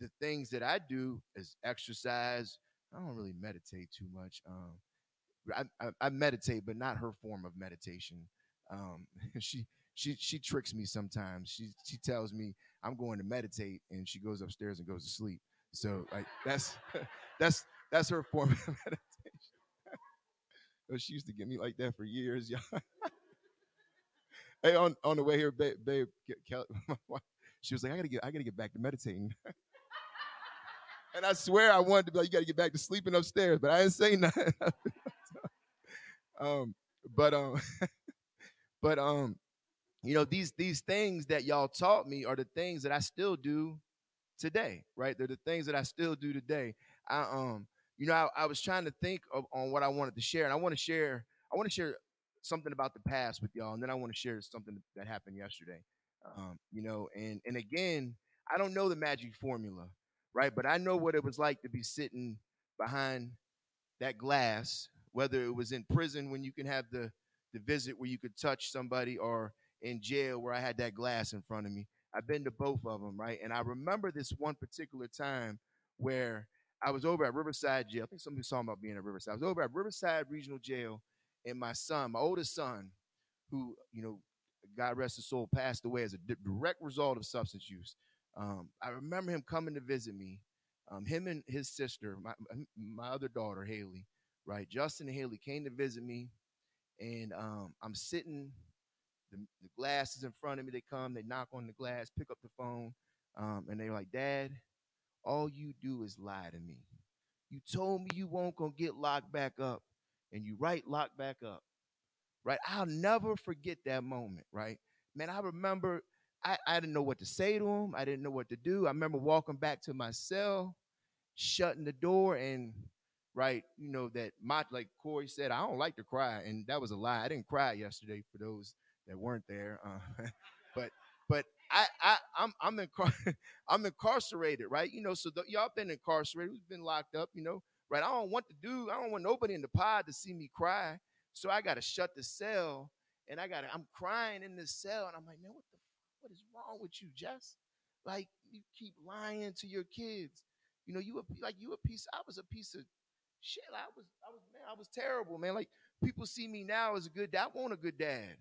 the things that I do is exercise. I don't really meditate too much. Um, I, I, I meditate, but not her form of meditation. Um, she she she tricks me sometimes. She she tells me I'm going to meditate, and she goes upstairs and goes to sleep. So like that's that's that's her form of meditation. she used to get me like that for years, y'all. hey, on on the way here, babe, babe Kelly, she was like, I gotta get I gotta get back to meditating. and I swear I wanted to be like, you gotta get back to sleeping upstairs, but I didn't say nothing. um, but um, but um, you know these these things that y'all taught me are the things that I still do today, right? They're the things that I still do today. I um, you know, I, I was trying to think of on what I wanted to share, and I want to share. I want to share something about the past with y'all, and then I want to share something that happened yesterday. Um, you know, and and again, I don't know the magic formula, right? But I know what it was like to be sitting behind that glass, whether it was in prison when you can have the the visit where you could touch somebody or in jail where I had that glass in front of me. I've been to both of them, right? And I remember this one particular time where I was over at Riverside Jail. I think somebody was talking about being at Riverside. I was over at Riverside Regional Jail, and my son, my oldest son, who, you know, God rest his soul, passed away as a di- direct result of substance use. Um, I remember him coming to visit me. Um, him and his sister, my my other daughter Haley, right? Justin and Haley came to visit me, and um, I'm sitting. The, the glass is in front of me. They come, they knock on the glass, pick up the phone, um, and they're like, "Dad, all you do is lie to me. You told me you won't gonna get locked back up, and you right locked back up." right? I'll never forget that moment, right? Man, I remember I, I didn't know what to say to him. I didn't know what to do. I remember walking back to my cell, shutting the door, and right, you know, that my like Corey said, I don't like to cry, and that was a lie. I didn't cry yesterday for those that weren't there. Uh, but but I I I'm I'm incar- I'm incarcerated, right? You know, so the, y'all been incarcerated, who's been locked up, you know, right? I don't want to do, I don't want nobody in the pod to see me cry. So I gotta shut the cell and I gotta, I'm crying in the cell, and I'm like, man, what the what is wrong with you, Jess? Like you keep lying to your kids. You know, you a, like you a piece, I was a piece of shit. I was, I was, man, I was terrible, man. Like people see me now as a good dad. I want a good dad.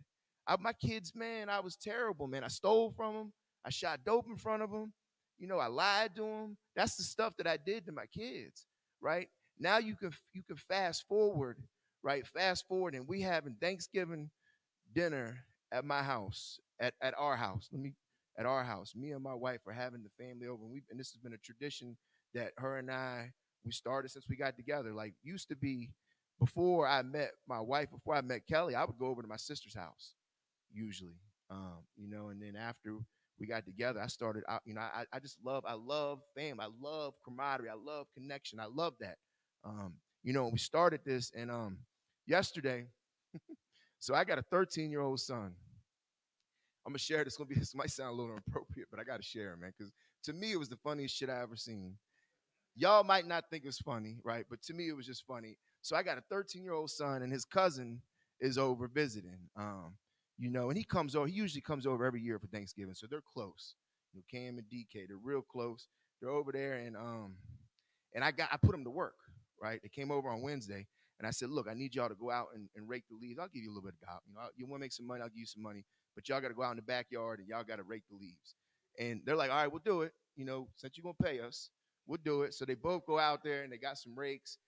I, my kids, man, I was terrible, man. I stole from them. I shot dope in front of them. You know, I lied to them. That's the stuff that I did to my kids, right? Now you can you can fast forward, right? Fast forward, and we having Thanksgiving dinner at my house, at, at our house. Let me at our house. Me and my wife are having the family over, and we and this has been a tradition that her and I we started since we got together. Like used to be before I met my wife, before I met Kelly, I would go over to my sister's house usually. Um, you know, and then after we got together, I started out, you know, I, I just love, I love fam, I love camaraderie, I love connection, I love that. Um, you know, we started this and um yesterday, so I got a 13 year old son. I'm gonna share this. Gonna be this might sound a little inappropriate, but I gotta share it, man. Because to me, it was the funniest shit I ever seen. Y'all might not think it's funny, right? But to me, it was just funny. So I got a 13 year old son, and his cousin is over visiting. Um, you know, and he comes over. He usually comes over every year for Thanksgiving, so they're close. You know, Cam and DK, they're real close. They're over there, and um, and I got I put them to work. Right, they came over on Wednesday, and I said, look, I need y'all to go out and, and rake the leaves. I'll give you a little bit of help. You know, you want to make some money, I'll give you some money, but y'all got to go out in the backyard and y'all got to rake the leaves. And they're like, all right, we'll do it. You know, since you're gonna pay us, we'll do it. So they both go out there and they got some rakes.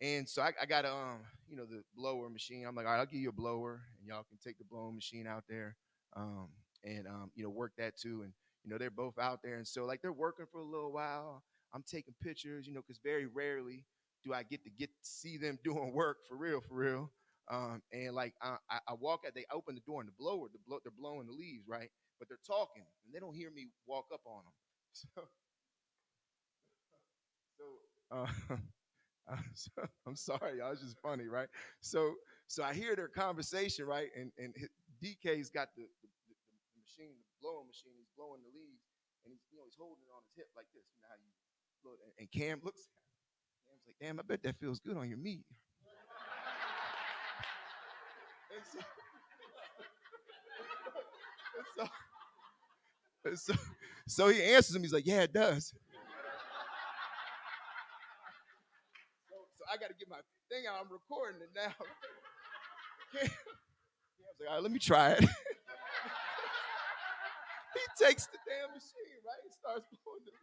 And so I, I got um, you know, the blower machine. I'm like, all right, I'll give you a blower, and y'all can take the blowing machine out there, um, and um, you know, work that too. And you know, they're both out there, and so like they're working for a little while. I'm taking pictures, you know, because very rarely do I get to get see them doing work for real, for real. Um, and like I, I, I walk out, they open the door and the blower, the blow, they're blowing the leaves, right? But they're talking, and they don't hear me walk up on them. So, so uh, I'm so- I'm sorry, y'all. It's just funny, right? So, so I hear their conversation, right? And and DK's got the, the, the, machine, the blowing machine. He's blowing the leaves, and he's you know he's holding it on his hip like this. You know how you blow it. And, and Cam looks. at him. Cam's like, "Damn, I bet that feels good on your meat." and so, and so, and so, so he answers him. He's like, "Yeah, it does." So, so I got to get my thing out. I'm recording it now. Cam, Cam's like, all right, let me try it. he takes the damn machine, right? He starts blowing the.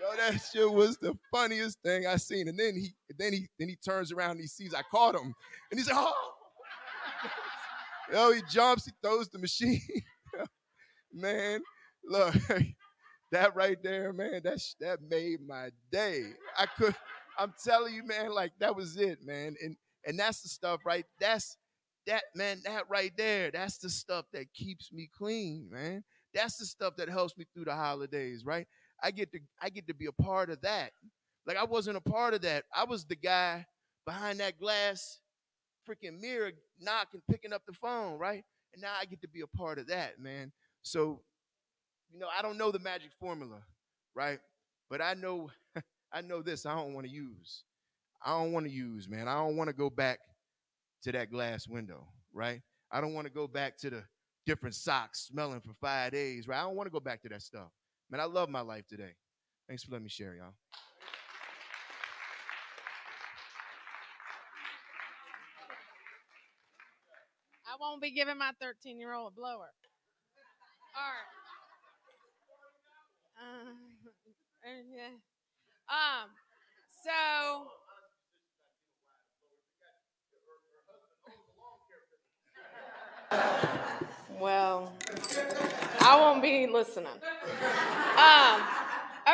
Yo, that shit was the funniest thing I seen. And then he, then he, then he turns around and he sees I caught him, and he's like, oh. Yo, he jumps, he throws the machine. man, look, that right there, man, that that made my day. I could, I'm telling you, man, like that was it, man. And and that's the stuff, right? That's that man, that right there. That's the stuff that keeps me clean, man. That's the stuff that helps me through the holidays, right? I get to I get to be a part of that. Like I wasn't a part of that. I was the guy behind that glass freaking mirror knocking, picking up the phone, right? And now I get to be a part of that, man. So, you know, I don't know the magic formula, right? But I know I know this. I don't want to use. I don't want to use, man. I don't want to go back to that glass window, right? I don't want to go back to the different socks smelling for five days, right? I don't want to go back to that stuff. Man, I love my life today. Thanks for letting me share, y'all. I won't be giving my 13 year old a blower. All right. Uh, yeah. Um, so. Well, I won't be listening. Um,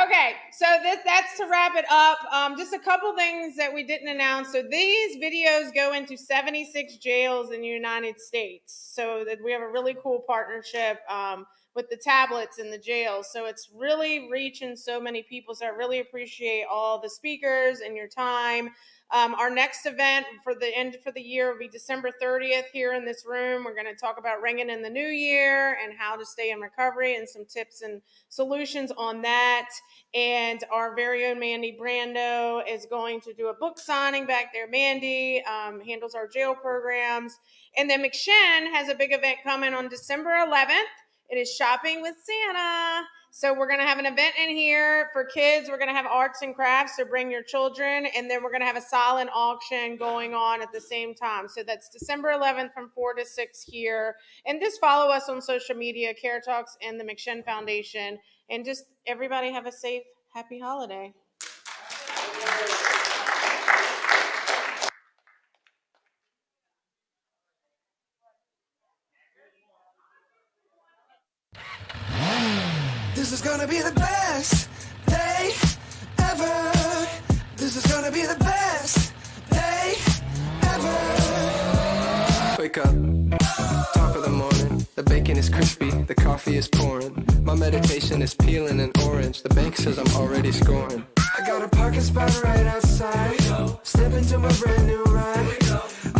okay, so this, that's to wrap it up. Um, just a couple things that we didn't announce. So these videos go into 76 jails in the United States. So that we have a really cool partnership um, with the tablets in the jails. So it's really reaching so many people. So I really appreciate all the speakers and your time. Um, our next event for the end for the year will be December 30th here in this room. We're going to talk about ringing in the new year and how to stay in recovery and some tips and solutions on that. And our very own Mandy Brando is going to do a book signing back there. Mandy um, handles our jail programs. And then McShin has a big event coming on December 11th. It is Shopping with Santa. So we're going to have an event in here for kids. We're going to have arts and crafts, so bring your children. And then we're going to have a silent auction going on at the same time. So that's December 11th from 4 to 6 here. And just follow us on social media, Care Talks and the McShin Foundation. And just everybody have a safe, happy holiday. This is gonna be the best day ever. This is gonna be the best day ever. Wake up, top of the morning. The bacon is crispy, the coffee is pouring. My meditation is peeling an orange. The bank says I'm already scoring. I got a parking spot right outside. Step into my brand new ride.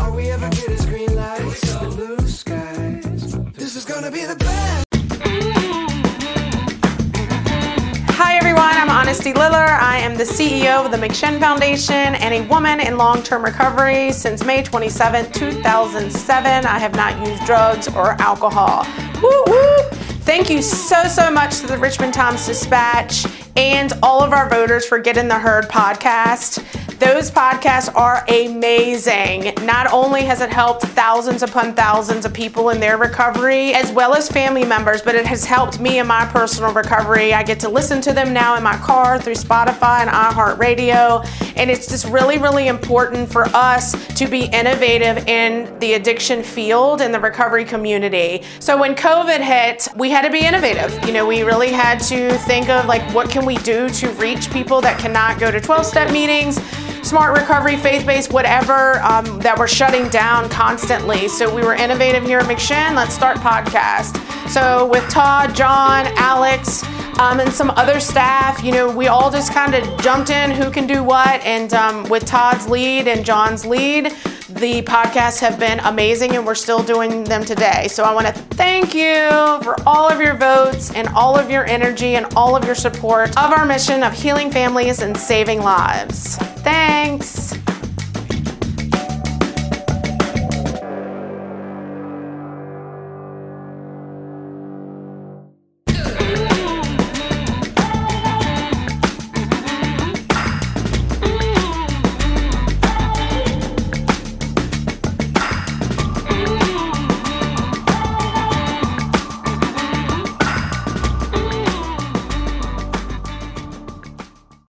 All we ever get is green lights and blue skies. This is gonna be the best. I'm Liller. I am the CEO of the McShin Foundation and a woman in long-term recovery since May 27, 2007. I have not used drugs or alcohol. Woo woo! Thank you so, so much to the Richmond Times Dispatch and all of our voters for Getting the Herd podcast. Those podcasts are amazing. Not only has it helped thousands upon thousands of people in their recovery, as well as family members, but it has helped me in my personal recovery. I get to listen to them now in my car through Spotify and iHeartRadio. And it's just really, really important for us to be innovative in the addiction field and the recovery community. So when COVID hit, we had to be innovative. You know, we really had to think of like, what can we do to reach people that cannot go to 12 step meetings? Smart recovery, faith based, whatever, um, that we're shutting down constantly. So we were innovative here at McShin. Let's start podcast. So with Todd, John, Alex, um, and some other staff, you know, we all just kind of jumped in who can do what. And um, with Todd's lead and John's lead, the podcasts have been amazing and we're still doing them today. So I want to thank you for all of your votes and all of your energy and all of your support of our mission of healing families and saving lives. Thanks.